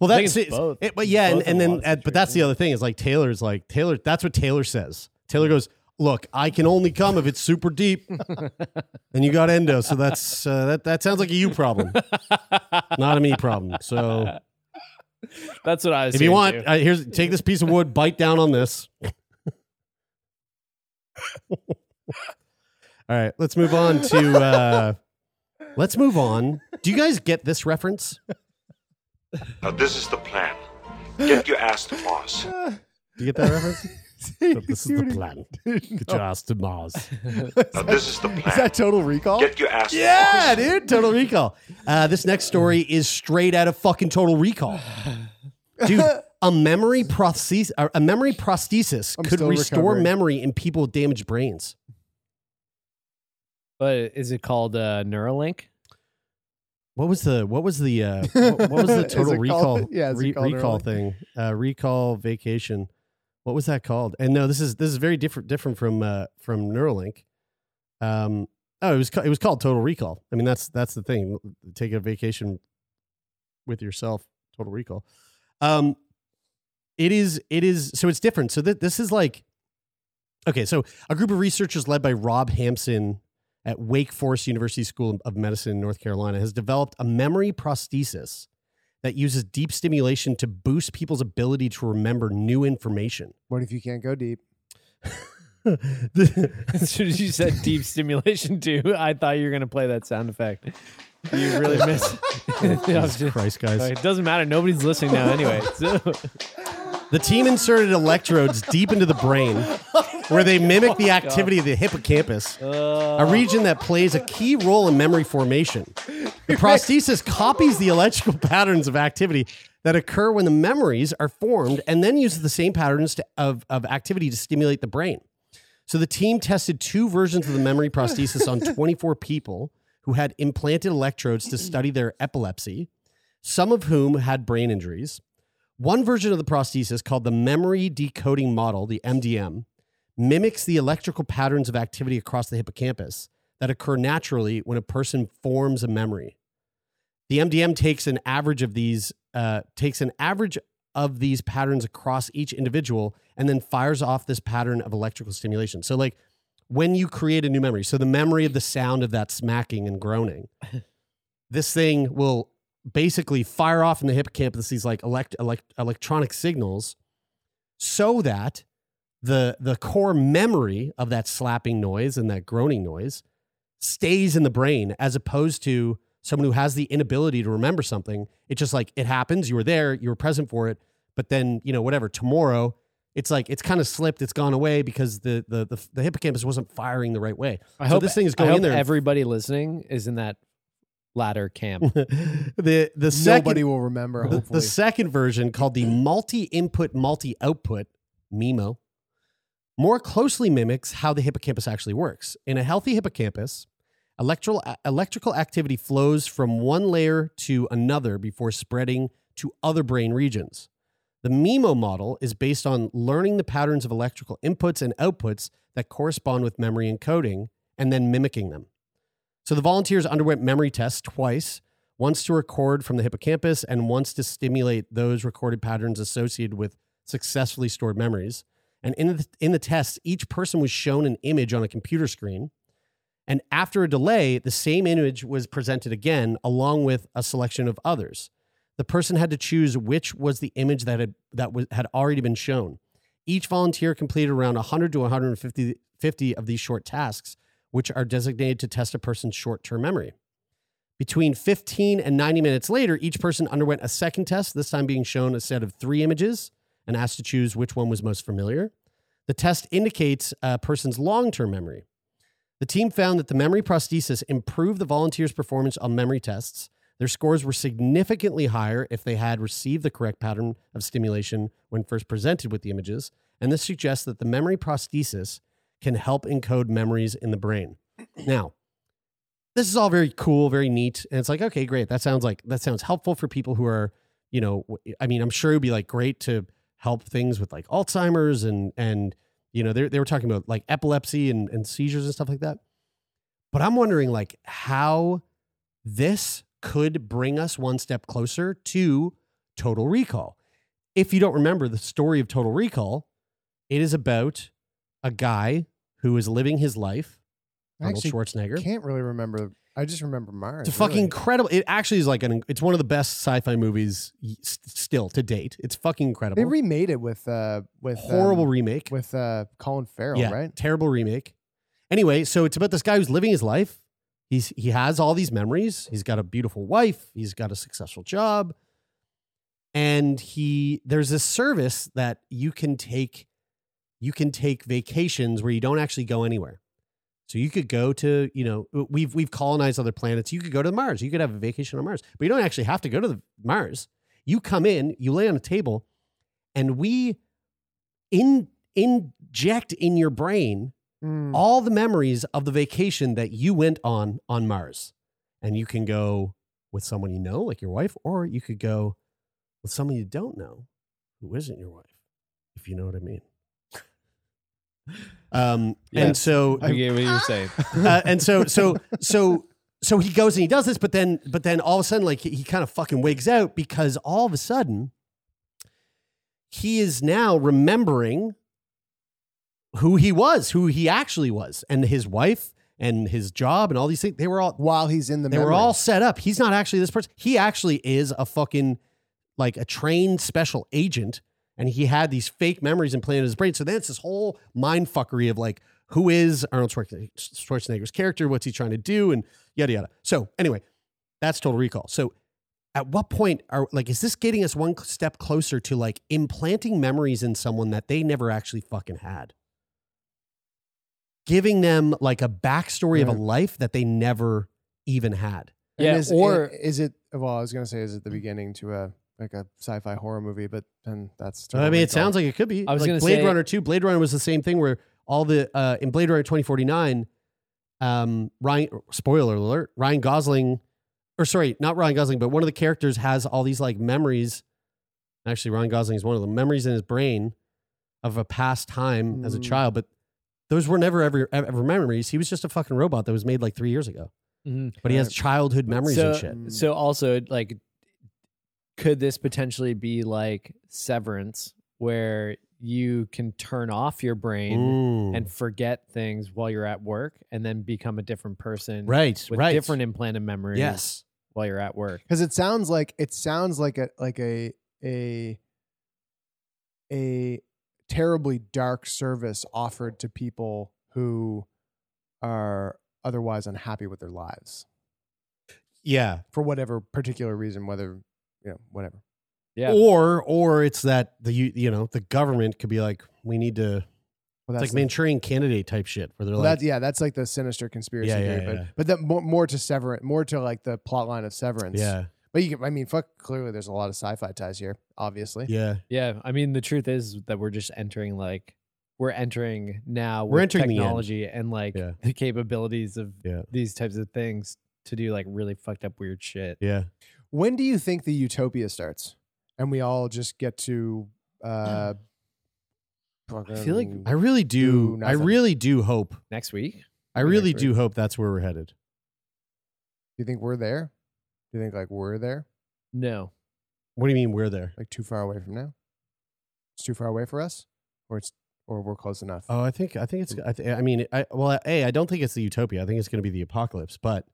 Well, that's it, both. it- but yeah, Both and, and then uh, but that's the other thing is like Taylor's like Taylor. That's what Taylor says. Taylor goes, "Look, I can only come if it's super deep." <laughs> and you got endo, so that's uh, that that sounds like a you problem, not a me problem. So That's what I was. if you want, uh, here's take this piece of wood, bite down on this. <laughs> All right, let's move on to. Uh, let's move on. Do you guys get this reference? Now, this is the plan. Get your ass to Mars. Do you get that reference? So <laughs> this is the plan. Get your ass to Mars. <laughs> Now, this is the plan. Is that Total Recall? Get your ass Yeah, to Mars. dude, Total Recall. Uh, this next story is straight out of fucking Total Recall, dude. <laughs> A memory prosthesis, a memory prosthesis I'm could still restore recovering. memory in people with damaged brains. but is it called uh, Neuralink? What was the what was the uh, what, what was the <laughs> Total Recall <laughs> called- yeah, re- recall thing? Uh, recall Vacation. What was that called? And no, this is this is very different different from uh, from Neuralink. Um, oh, it was it was called Total Recall. I mean, that's that's the thing. Take a vacation with yourself. Total Recall. Um, it is it is so it's different. So th- this is like okay. So a group of researchers led by Rob Hampson at Wake Forest University School of Medicine in North Carolina has developed a memory prosthesis that uses deep stimulation to boost people's ability to remember new information. What if you can't go deep? The- <laughs> As soon as you said deep stimulation too, I thought you were gonna play that sound effect. You really <laughs> missed. Yeah, <laughs> I'm Jesus just- Christ, guys. it doesn't matter. Nobody's listening now anyway. So The team inserted electrodes deep into the brain oh where they <laughs> mimic the activity of the hippocampus, a uh. region that plays a key role in memory formation. The <laughs> prosthesis copies the electrical <laughs> patterns of activity that occur when the memories are formed and then uses the same patterns to, of, of activity to stimulate the brain. So the team tested two versions of the memory prosthesis on 24 people who had implanted electrodes to study their epilepsy, some of whom had brain injuries. One version of the prosthesis, called the Memory Decoding Model, the MDM, mimics the electrical patterns of activity across the hippocampus that occur naturally when a person forms a memory. The MDM takes an average of these uh, takes an average of these patterns across each individual and then fires off this pattern of electrical stimulation. So, like when you create a new memory, so the memory of the sound of that smacking and groaning, <laughs> this thing will basically fire off in the hippocampus these like elect, elect, electronic signals so that the the core memory of that slapping noise and that groaning noise stays in the brain as opposed to someone who has the inability to remember something it's just like it happens you were there you were present for it but then you know whatever tomorrow it's like it's kind of slipped it's gone away because the the the, the hippocampus wasn't firing the right way I so hope this thing is I going hope in there Everybody listening is in that latter camp. <laughs> the the second Nobody will remember. <laughs> the, the second version called the multi-input multi-output MIMO more closely mimics how the hippocampus actually works. In a healthy hippocampus, electrical electrical activity flows from one layer to another before spreading to other brain regions. The MIMO model is based on learning the patterns of electrical inputs and outputs that correspond with memory encoding and then mimicking them. So the volunteers underwent memory tests twice, once to record from the hippocampus and once to stimulate those recorded patterns associated with successfully stored memories. And in the, in the tests, each person was shown an image on a computer screen. And after a delay, the same image was presented again, along with a selection of others. The person had to choose which was the image that had, that was, had already been shown. Each volunteer completed around 100 to 150 50 of these short tasks, which are designated to test a person's short term memory. Between 15 and 90 minutes later, each person underwent a second test, this time being shown a set of three images and asked to choose which one was most familiar. The test indicates a person's long term memory. The team found that the memory prosthesis improved the volunteers' performance on memory tests. Their scores were significantly higher if they had received the correct pattern of stimulation when first presented with the images. And this suggests that the memory prosthesis can help encode memories in the brain. <clears throat> Now, this is all very cool, very neat. And it's like, okay, great. That sounds like that sounds helpful for people who are, you know, I mean, I'm sure it'd be like great to help things with like Alzheimer's and and you know, they they were talking about like epilepsy and, and seizures and stuff like that. But I'm wondering like how this could bring us one step closer to total recall. If you don't remember the story of Total Recall, it is about a guy who is living his life, I Arnold Schwarzenegger. can't really remember. I just remember Mars. It's a fucking really. incredible. It actually is like an. It's one of the best sci-fi movies s- still to date. It's fucking incredible. They remade it with uh with Horrible um, remake. with uh Colin Farrell, yeah, right? terrible remake. Anyway, so it's about this guy who's living his life. He's he has all these memories. He's got a beautiful wife. He's got a successful job, and he there's this service that you can take. You can take vacations where you don't actually go anywhere. So you could go to, you know, we've we've colonized other planets. You could go to Mars. You could have a vacation on Mars, but you don't actually have to go to the Mars. You come in, you lay on a table, and we in inject in your brain Mm. all the memories of the vacation that you went on on Mars. And you can go with someone you know, like your wife, or you could go with someone you don't know who isn't your wife, if you know what I mean. Um, and so I get what you're saying. <laughs> uh, and so so so so he goes and he does this, but then but then all of a sudden, like he, he kind of fucking wigs out because all of a sudden he is now remembering who he was, who he actually was, and his wife and his job and all these things. They were all While he's in the they were all set up. He's not actually this person. He actually is a fucking like a trained special agent, and he had these fake memories implanted in his brain. So then it's this whole mind fuckery of like, who is Arnold Schwarzenegger's character? What's he trying to do? And yada yada. So anyway, that's Total Recall. So at what point are like is this getting us one step closer to like implanting memories in someone that they never actually fucking had? Giving them like a backstory of a life that they never even had. Yeah, is, or- is it? Well, I was gonna say, is it the beginning to a like a sci-fi horror movie? But then that's. I mean, it sounds like it could be. I was like gonna Blade say- Runner 2. Blade Runner was the same thing where all the uh, in Blade Runner 2049, um, Ryan spoiler alert, Ryan Gosling, or sorry, not Ryan Gosling, but one of the characters has all these like memories. Actually, Ryan Gosling is one of the memories in his brain of a past time as a Mm. child, but those were never ever ever memories. He was just a fucking robot that was made like three years ago. Mhm. But he has childhood memories so, and shit. So also like could this potentially be like severance where you can turn off your brain Mm. and forget things while you're at work and then become a different person right, with right. different implanted memories Yes. while you're at work. because it sounds like it sounds like a like a a a terribly dark service offered to people who are otherwise unhappy with their lives Yeah. for whatever particular reason, whether you know whatever. Yeah. Or or it's that the you you know the government could be like we need to Well, it's like the- Manchurian candidate type shit where they're well, like that's yeah, that's like the sinister conspiracy Yeah, yeah, but yeah. but that more, more to Severance, more to like the plot line of Severance. yeah but you can, I mean, fuck. Clearly, there's a lot of sci-fi ties here. Obviously, yeah Yeah, I mean the truth is that we're just entering like we're entering now We're with entering the technology and like Yeah. the capabilities of Yeah. these types of things to do like really fucked up weird shit. yeah When do you think the utopia starts, and we all just get to? Uh, I feel like I really do Do I really do hope Next week? I really do week. hope that's where we're headed. Do you think we're there? Do you think like we're there? No. What do you mean we're there? Like too far away from now? It's too far away for us, or it's or we're close enough. Oh, I think I think it's I, th- I mean I well a I don't think it's the utopia. I think it's going to be the apocalypse, but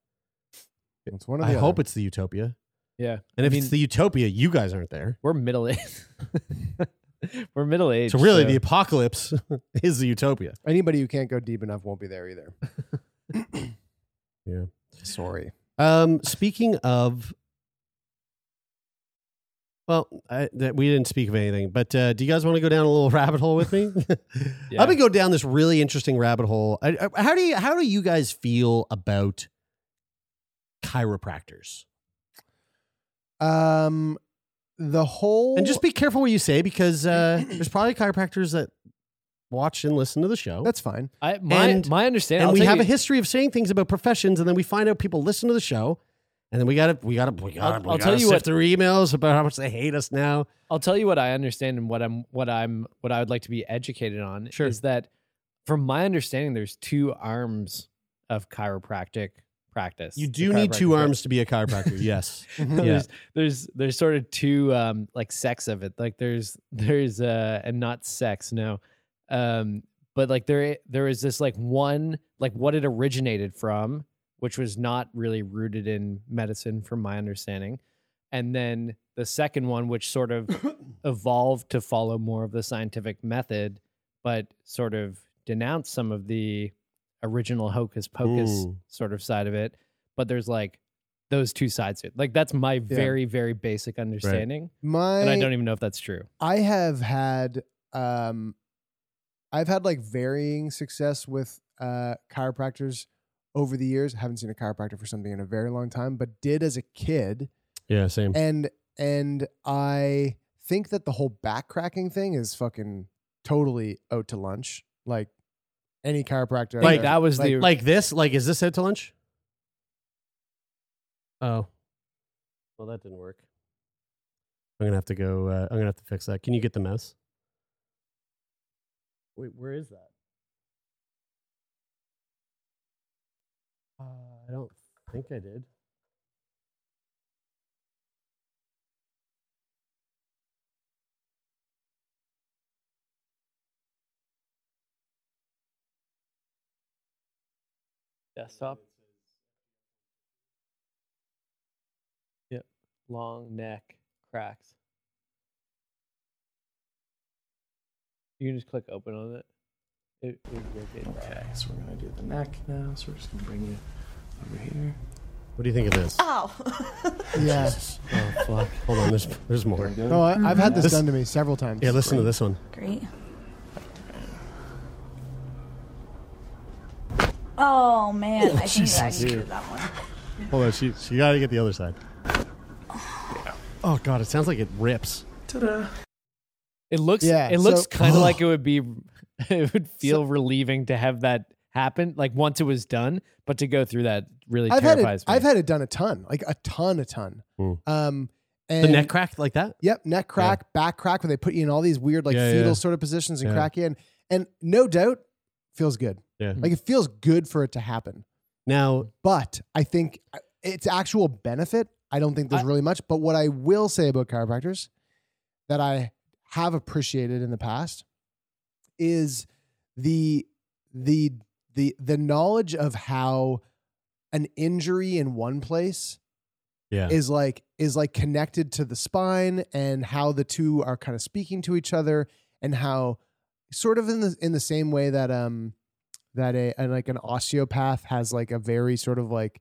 it's one of I the hope it's the utopia. Yeah. And I if mean, it's the utopia, you guys aren't there. we're middle aged. <laughs> we're middle aged. So really, the apocalypse <laughs> is the utopia. anybody who can't go deep enough won't be there either. <coughs> Yeah. Sorry. Um, speaking of, well, I, that we didn't speak of anything, but uh, do you guys want to go down a little <laughs> rabbit hole with me? Yeah. I've been go down this really interesting rabbit hole. I, I- how do you how do you guys feel about chiropractors? Um, the whole And just be careful what you say because uh, <clears throat> there's probably chiropractors that watch and listen to the show. that's fine. I, my and- my understanding. and I'll we have you- a history of saying things about professions, and then we find out people listen to the show, and then we gotta we gotta we gotta, I'll- we I'll gotta tell you sift what- through emails about how much they hate us now. I'll tell you what I understand and what I'm what I'm what I would like to be educated on Sure. is that from my understanding there's two arms of chiropractic practice. You do need two arms to be a chiropractor. <laughs> yes. <laughs> Yeah. there's there's there's sort of two um like sex of it. Like there's there's uh and not sex, no. Um but like there there is this like one like what it originated from which was not really rooted in medicine, from my understanding. And then the second one, which sort of <coughs> evolved to follow more of the scientific method, but sort of denounced some of the original hocus pocus Mm. sort of side of it. But there's like those two sides to it. Like that's my very, very basic understanding. My And I don't even know if that's true. I have had um I've had like varying success with uh chiropractors over the years. haven't seen a chiropractor for something in a very long time, but did as a kid. Yeah, same. And and I think that the whole back cracking thing is fucking totally out to lunch. Like any chiropractor. Like, there. that was Like, the like this, like is this out to lunch? Oh, well, that didn't work. I'm gonna have to go. Uh, I'm gonna have to fix that. Can you get the mouse? Wait, where is that? Uh, I don't think I did. Desktop. Yep. Long neck cracks. You can just click open on it. It, it rotates. Okay, so we're gonna do the neck now. So we're just gonna bring you over here. What do you think of this? Oh. <laughs> Yeah. Oh fuck! Hold on, there's there's more. No, oh, I, I've had this, This- done to me several times. Yeah, listen to this one. Great. Oh man, <laughs> I think I Jesus. can do that one. Hold on, she she got to get the other side. Oh god, it sounds like it rips. Ta-da! It looks Yeah, it looks so- kind of <laughs> like it would be <laughs> it would feel relieving to have that happen like once it was done, but to go through that really I've had terrifies it. me. I've had it done a ton, like a ton, a ton. Hmm. Um, and The neck cracked like that. Yep, neck crack, back crack, where they put you in all these weird, like Yeah, fetal yeah. sort of positions and Yeah. crack you in. And no doubt, feels good. Yeah. Like it feels good for it to happen. Now, But I think uh, its actual benefit, I don't think there's really much. But what I will say about chiropractors that I have appreciated in the past is the the the the knowledge of how an injury in one place yeah, is like is like connected to the spine and how the two are kind of speaking to each other and how sort of in the in the same way that um that a and like an osteopath has like a very sort of like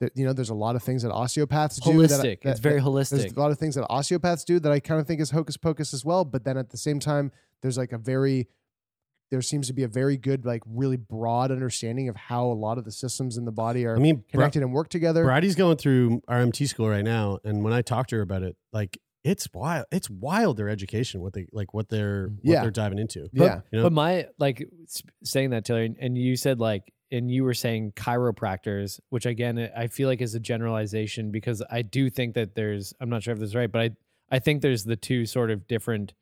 that you know there's a lot of things that osteopaths do that- holistic. that- it's very that- holistic. there's a lot of things that osteopaths do that I kind of think is hocus pocus as well. But then at the same time, there's like a very, there seems to be a very good, like really broad understanding of how a lot of the systems in the body are I mean, Bra- connected and work together. Brady's going through RMT school right now, and when I talked to her about it, like it's wild. It's wild their education, what they like, what they're what Yeah. they're diving into. yeah. You know? But my like saying that Taylor, and- and you said like, and you were saying chiropractors, which again I feel like is a generalization because I do think that there's I'm not sure if this is right, but I I think there's the two sort of different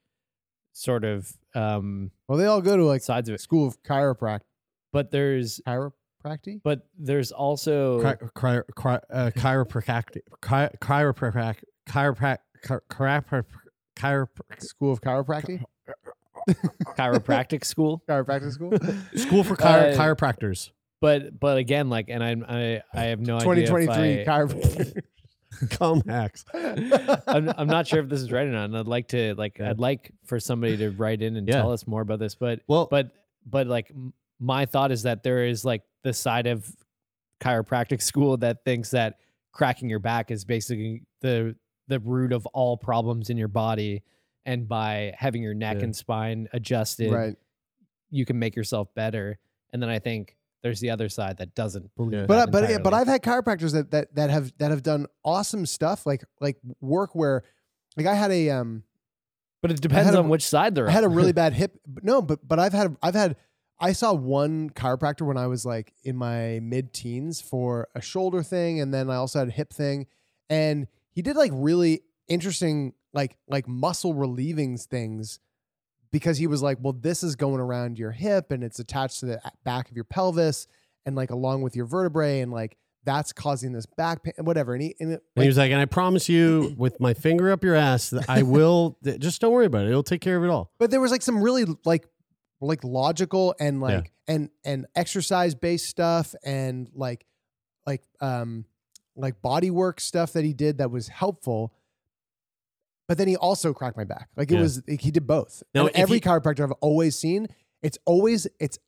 sort of um Well, they all go to like sides of it. school of chiropract But there's chiropractic. but there's also uh, chiropractic, chi- chiropractic, chiroprac, chiroprac, chiroprac, School of chiropractic. chiropractic school. <laughs> chiropractic school. <laughs> school for chiro- Uh, chiropractors. But but again, like, and I I I have no idea. if 2023 I- chiropractic. <laughs> Calm hacks. I'm, I'm not sure if this is right or not, and I'd like to like Yeah. I'd like for somebody to write in and Yeah. tell us more about this. But Well, but but like m- my thought is that there is like the side of chiropractic school that thinks that cracking your back is basically the the root of all problems in your body, and by having your neck Yeah. and spine adjusted, right. you can make yourself better. And then I think there's the other side that doesn't believe. Yeah. that but uh, but but. I've had chiropractors that that that have that have done awesome stuff like like work where like I had a um but it depends had a- on which side they're I had a really <laughs> bad hip no but but I've had I've had I saw one chiropractor when I was like in my mid teens for a shoulder thing and then I also had a hip thing and he did like really interesting like like muscle relieving things because he was like well this is going around your hip and it's attached to the back of your pelvis and like along with your vertebrae and like that's causing this back pain whatever and he and it, And he was like, and I promise you, <clears throat> with my finger up your ass, that I will. <laughs> just don't worry about it. It'll take care of it all. but there was like some really like like logical and like and and exercise based stuff and like like um like body work stuff that he did that was helpful. But then he also cracked my back. Like it Yeah. was he did both. Now, and every he- chiropractor I've always seen, it's always it's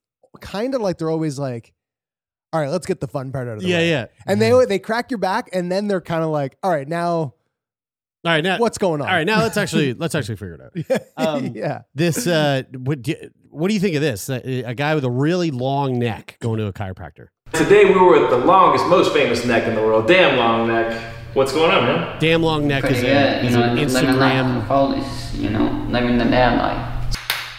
kind of like they're always like, all right, let's get the fun part out of the Yeah, way. yeah. And they they crack your back, and then they're kind of like, all right, now All right, now what's going on? All right, now let's actually <laughs> let's actually figure it out. Um, <laughs> yeah. This uh, what do you, what do you think of this? A, a guy with a really long neck going to a chiropractor. Today we were at the longest, most famous neck in the world. Damn long neck. What's going on, man? Damn long neck Pretty is, good, a, you is know, an living Instagram. always, you know, living the dad life.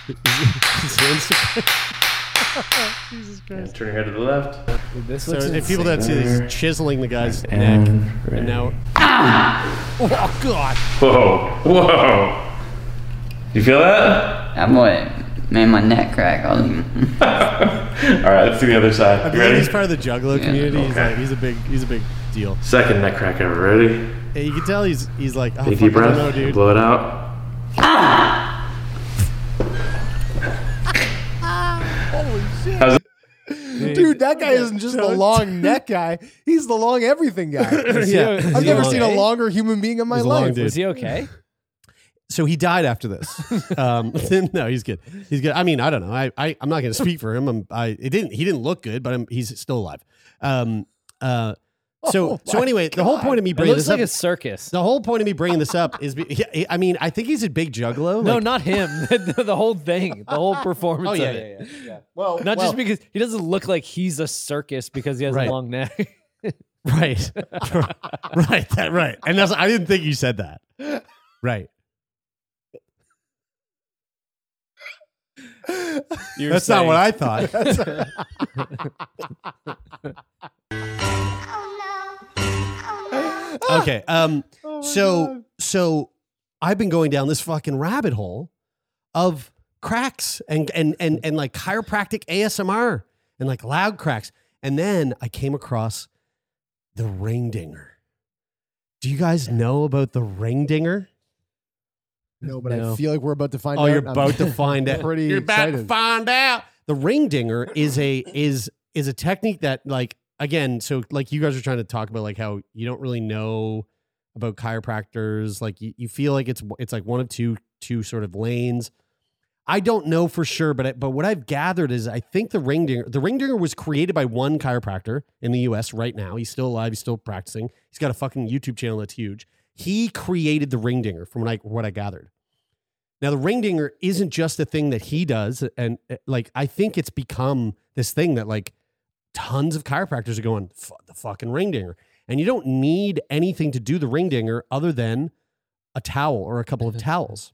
it's an Instagram. Jesus Christ. Turn your head to the left. This So looks if people don't see this, he's chiseling the guy's neck, Right. and now ah! oh god, Whoa, whoa. You feel that? I'm boy made my neck crack. I was <laughs> All right, let's do the other I side. You believe ready? he's part of the Juggalo community. He's Okay. like he's a big he's a big deal. Second neck crack ever. Ready? Yeah, you can tell he's he's like oh, Take fuck, deep I don't breath. know, dude. Blow it out. Ah! <laughs> How's it? Dude, that guy isn't just the long neck guy. He's the long everything guy. <laughs> Yeah. I've never seen a longer human being in my He's a long life. dude. Was he okay? So he died after this. <laughs> Um, <laughs> no, he's good. He's good. I mean, I don't know. I, I I'm not going to speak for him. I'm, I it didn't. He didn't look good, but I'm, he's still alive. Um. Uh. So Oh so my anyway, the whole point of me It bringing looks this like up. a circus. the whole point of me bringing this up is, be, <laughs> I mean, I think he's a big juggalo. No, like- not him. the, the whole thing, the whole performance. Oh, yeah, of yeah, it. yeah, Well, Not well, just because he doesn't look like he's a circus because he has Right. a long neck. right, right, that right. And that's I didn't think you said that. Right. You're That's not what I thought. <laughs> okay. Um. so so I've been going down this fucking rabbit hole of cracks and and and and like chiropractic ASMR and like loud cracks, and then I came across the ring dinger. Do you guys know about the ring dinger? No, but I feel like we're about to find out. Oh, out. you're I'm about to <laughs> find out. Pretty You're about to excited. find out. The ring dinger is a is is a technique that like again, so like you guys are trying to talk about like how you don't really know about chiropractors. Like you, you feel like it's it's like one of two two sort of lanes. I don't know for sure, but I, but what I've gathered is I think the ring dinger the ring dinger was created by one chiropractor in the U.S. right now. He's still alive. He's still practicing. He's got a fucking YouTube channel that's huge. He created the ring dinger from what I what I gathered. Now the ring dinger isn't just a thing that he does, and uh, like I think it's become this thing that like tons of chiropractors are going "F- the fucking ring dinger, and you don't need anything to do the ring dinger other than a towel or a couple of <laughs> towels.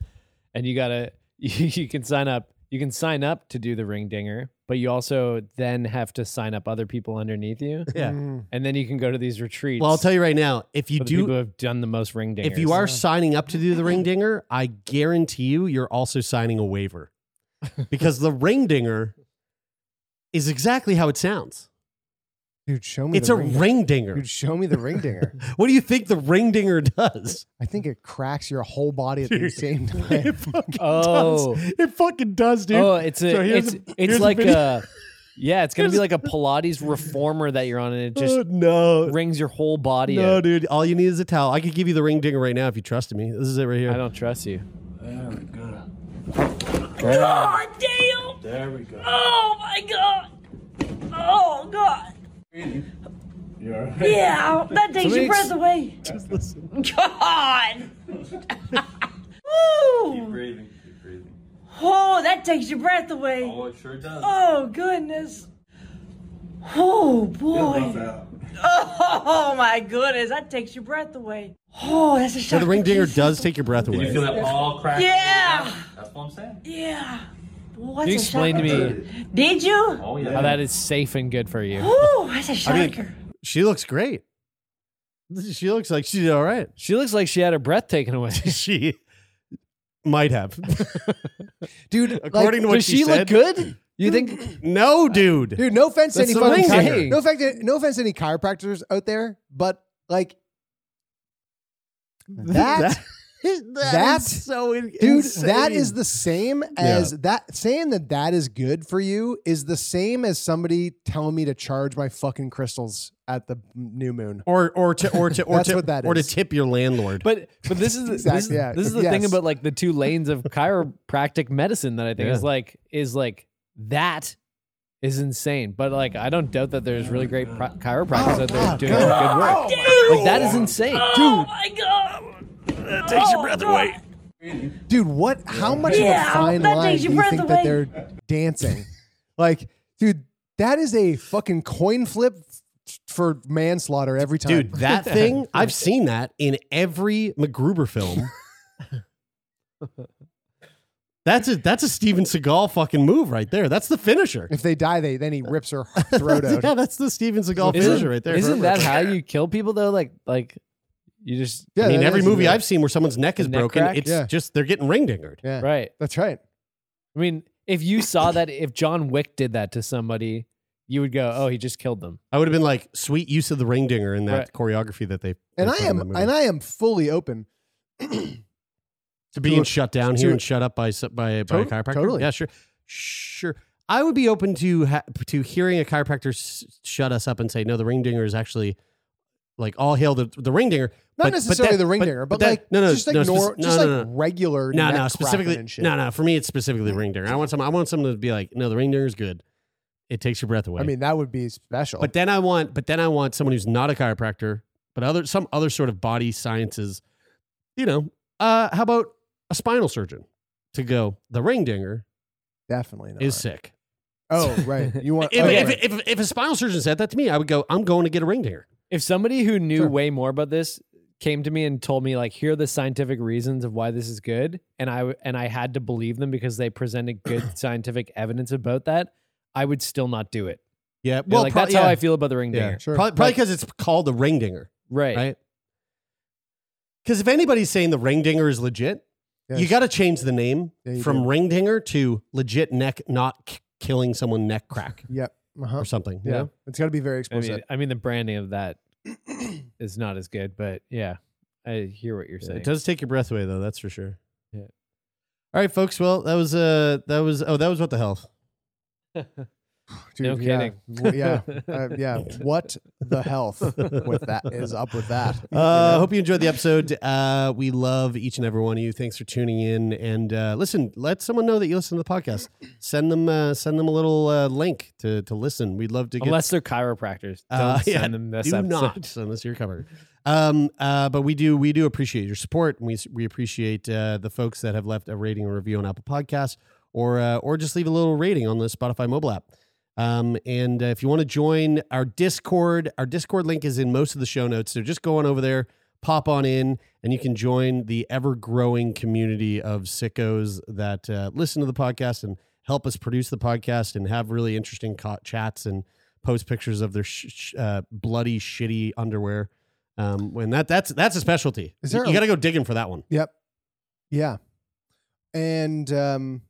and you gotta you, <laughs> you can sign up you can sign up to do the ring dinger but you also then have to sign up other people underneath you Yeah. Mm. and then you can go to these retreats Well, I'll tell you right now, if you for the people who do, have done the most ring dingers if you are signing up to do the ring <laughs> dinger, I guarantee you, you're also signing a waiver <laughs> because the ring dinger is exactly how it sounds. Dude, show me. It's the a ring dinger. Dude, show me the ring dinger. <laughs> What do you think the ring dinger does? I think it cracks your whole body at the Dude, same <laughs> time. It fucking <laughs> Oh. does. It fucking does, dude. oh it's a So here's it's a- it's here's a like video. a yeah it's gonna be like a pilates reformer that you're on and it just Oh, no, rings your whole body no, out. dude. All you need is a towel. I could give you the ring dinger right now if you trusted me. This is it right here. i don't trust you There we go. God damn! There we go. Oh my god! Oh god! Yeah, <laughs> that takes your breath away. Just listen. <laughs> God! <laughs> Woo! breathing. Keep breathing. Oh, that takes your breath away. Oh, it sure does. Oh goodness. Oh boy. Oh my goodness, that takes your breath away. Oh, that's a So the ring dinger does take your breath away. You feel that all cracked? Yeah. That's what I'm saying. Yeah. What's can you a explain to me Did you? Oh, yeah. how that is safe and good for you Oh, that's a I mean- shocker. She looks great. She looks like she's all right. she looks like she had her breath taken away <laughs> She might have. <laughs> Dude, According to like, what does she, she look said. good you think No, dude. dude, no offense to any the fucking ring chi- dinger. no offense, to, no offense to any chiropractors out there, but like <laughs> that, That- <laughs> is so in- Dude, that insane. is the same as that saying that that is good for you is the same as somebody telling me to charge my fucking crystals at the new moon. or or to or to or <laughs> to what that or to tip your landlord. But but this is this, Exactly, yeah. this is the thing about like the two lanes of chiropractic medicine that I think is like is like that is insane. But like I don't doubt that there's really great pri- chiropractors oh, out there doing good work. Oh, like that is insane, Oh my god! That takes your oh, breath away. Dude, what how much Yeah, of a fine that line takes do your you breath think away. that they're dancing? like, dude, that is a fucking coin flip f- for manslaughter every time. Dude, that <laughs> thing, I've seen that in every MacGruber film. That's a that's a Steven Seagal fucking move right there. That's the finisher. if they die, they then he rips her throat <laughs> out. yeah, that's the Steven Seagal Isn't, finisher right there. isn't that <laughs> how you kill people though? Like like you just Yeah, I mean, every is- movie yeah. I've seen where someone's neck is Neck broken, crack? it's Yeah. just they're getting ring dingered. Yeah, right. That's right. I mean, if you saw that, if John Wick did that to somebody, you would go, "Oh, he just killed them." I would have been like, sweet use of the ring dinger in that Right. choreography that they. And I am and I am fully open. to being to- shut down to- here and shut up by s- by, by a Tot- chiropractor. totally. Yeah, sure, sure. I would be open to ha- to hearing a chiropractor s- shut us up and say, no, the ring dinger is actually like all hail the the ring dinger. Not but- but necessarily that- the ring dinger, but, that- like no, no, just like no, nor- speci- just no, like no, no. regular no, no, specifically, shit. no, no. For me, it's specifically the ring dinger. I want some. I want someone to be like, no, the ring dinger is good. It takes your breath away. I mean, that would be special. But then I want, but then I want someone who's not a chiropractor, but other some other sort of body sciences. You know, uh, how about a spinal surgeon to go? The ring dinger definitely not. is sick. Oh, right. You want <laughs> If, oh, if, right. if, if a spinal surgeon said that to me, I would go, I'm going to get a ring dinger. If somebody who knew Sure. way more about this came to me and told me like here are the scientific reasons of why this is good and I w- and I had to believe them because they presented good <clears throat> scientific evidence about that, I would still not do it. Yeah, Well, well, like pro- that's yeah. how I feel about the ring Yeah, dinger. Sure. Probably But- because it's called the ring dinger, Right. right? Because if anybody's saying the ring dinger is legit, Yes. you got to change the name Yeah, from do. ring dinger to legit neck, not k- killing someone neck crack <laughs> Yep. Uh-huh. or something. you Yeah. know? It's got to be very I mean, I mean the branding of that <clears throat> is not as good, but yeah, I hear what you're Yeah, saying. It does take your breath away, though. That's for sure. Yeah. All right, folks. Well, that was uh, that was oh, that was what the hell. <laughs> <sighs> Dude, no yeah. kidding. W- Yeah. <laughs> Uh, yeah. What the health with that is up with that? Uh, I hope you enjoyed the episode. Uh, we love each and every one of you. Thanks for tuning in. And uh, listen, let someone know that you listen to the podcast. Send them, uh, send them a little uh, link to to listen. We'd love to get. Unless they're chiropractors, don't <laughs> Uh, send yeah, them this do episode. not <laughs> unless you're covered. Um, uh, but we do we do appreciate your support, and we we appreciate uh, the folks that have left a rating or review on Apple Podcasts, or uh, or just leave a little rating on the Spotify mobile app. Um, and uh, if you want to join our Discord, our Discord link is in most of the show notes. So just go on over there, pop on in, and you can join the ever growing community of sickos that uh, listen to the podcast and help us produce the podcast and have really interesting co- chats and post pictures of their sh- sh- uh, bloody, shitty underwear. Um, when that that's that's a specialty. Is you there you a- got to go digging for that one. Yep. Yeah. And um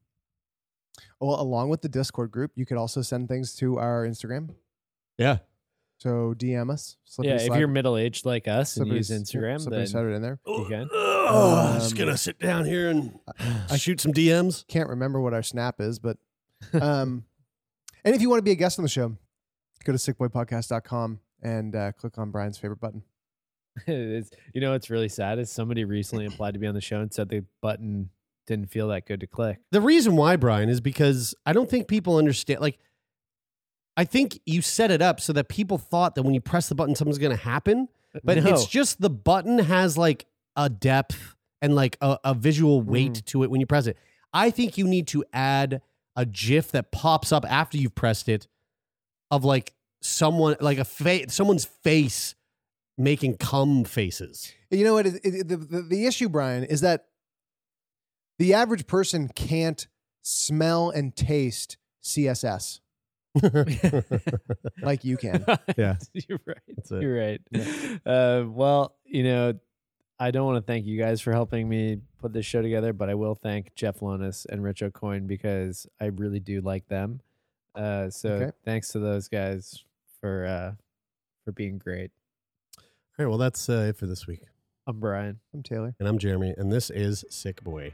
well, along with the Discord group, you could also send things to our Instagram. Yeah. So DM us. Slippery Yeah, if you're middle aged like us and Slippery use Instagram, Slippery then Slide it in there. you can. Oh, just Um, gonna sit down here and I shoot some DMs. Can't remember what our snap is, but um and if you want to be a guest on the show, go to sickboypodcast.com and uh, click on Brian's favorite button. <laughs> it's, you know, it's really sad. Is somebody recently applied to be on the show and said the button didn't feel that good to click. The reason why, Brian, is because I don't think people understand. Like, I think you set it up so that people thought that when you press the button, something's going to happen. But No. it's just the button has like a depth and like a, a visual weight mm-hmm. to it when you press it. I think you need to add a GIF that pops up after you've pressed it of like someone, like a face, someone's face making cum faces. You know what? It, it, the, the, the issue, Brian, is that the average person can't smell and taste CSS <laughs> like you can. <laughs> Yeah. You're right. You're right. Uh, well, you know, I don't want to thank you guys for helping me put this show together, but I will thank Jeff Lonis and Rich O'Coin because I really do like them. Uh, so Okay. thanks to those guys for uh, for being great. All right. Well, that's uh, it for this week. I'm Brian. I'm Taylor. And I'm Jeremy, and this is Sick Boy.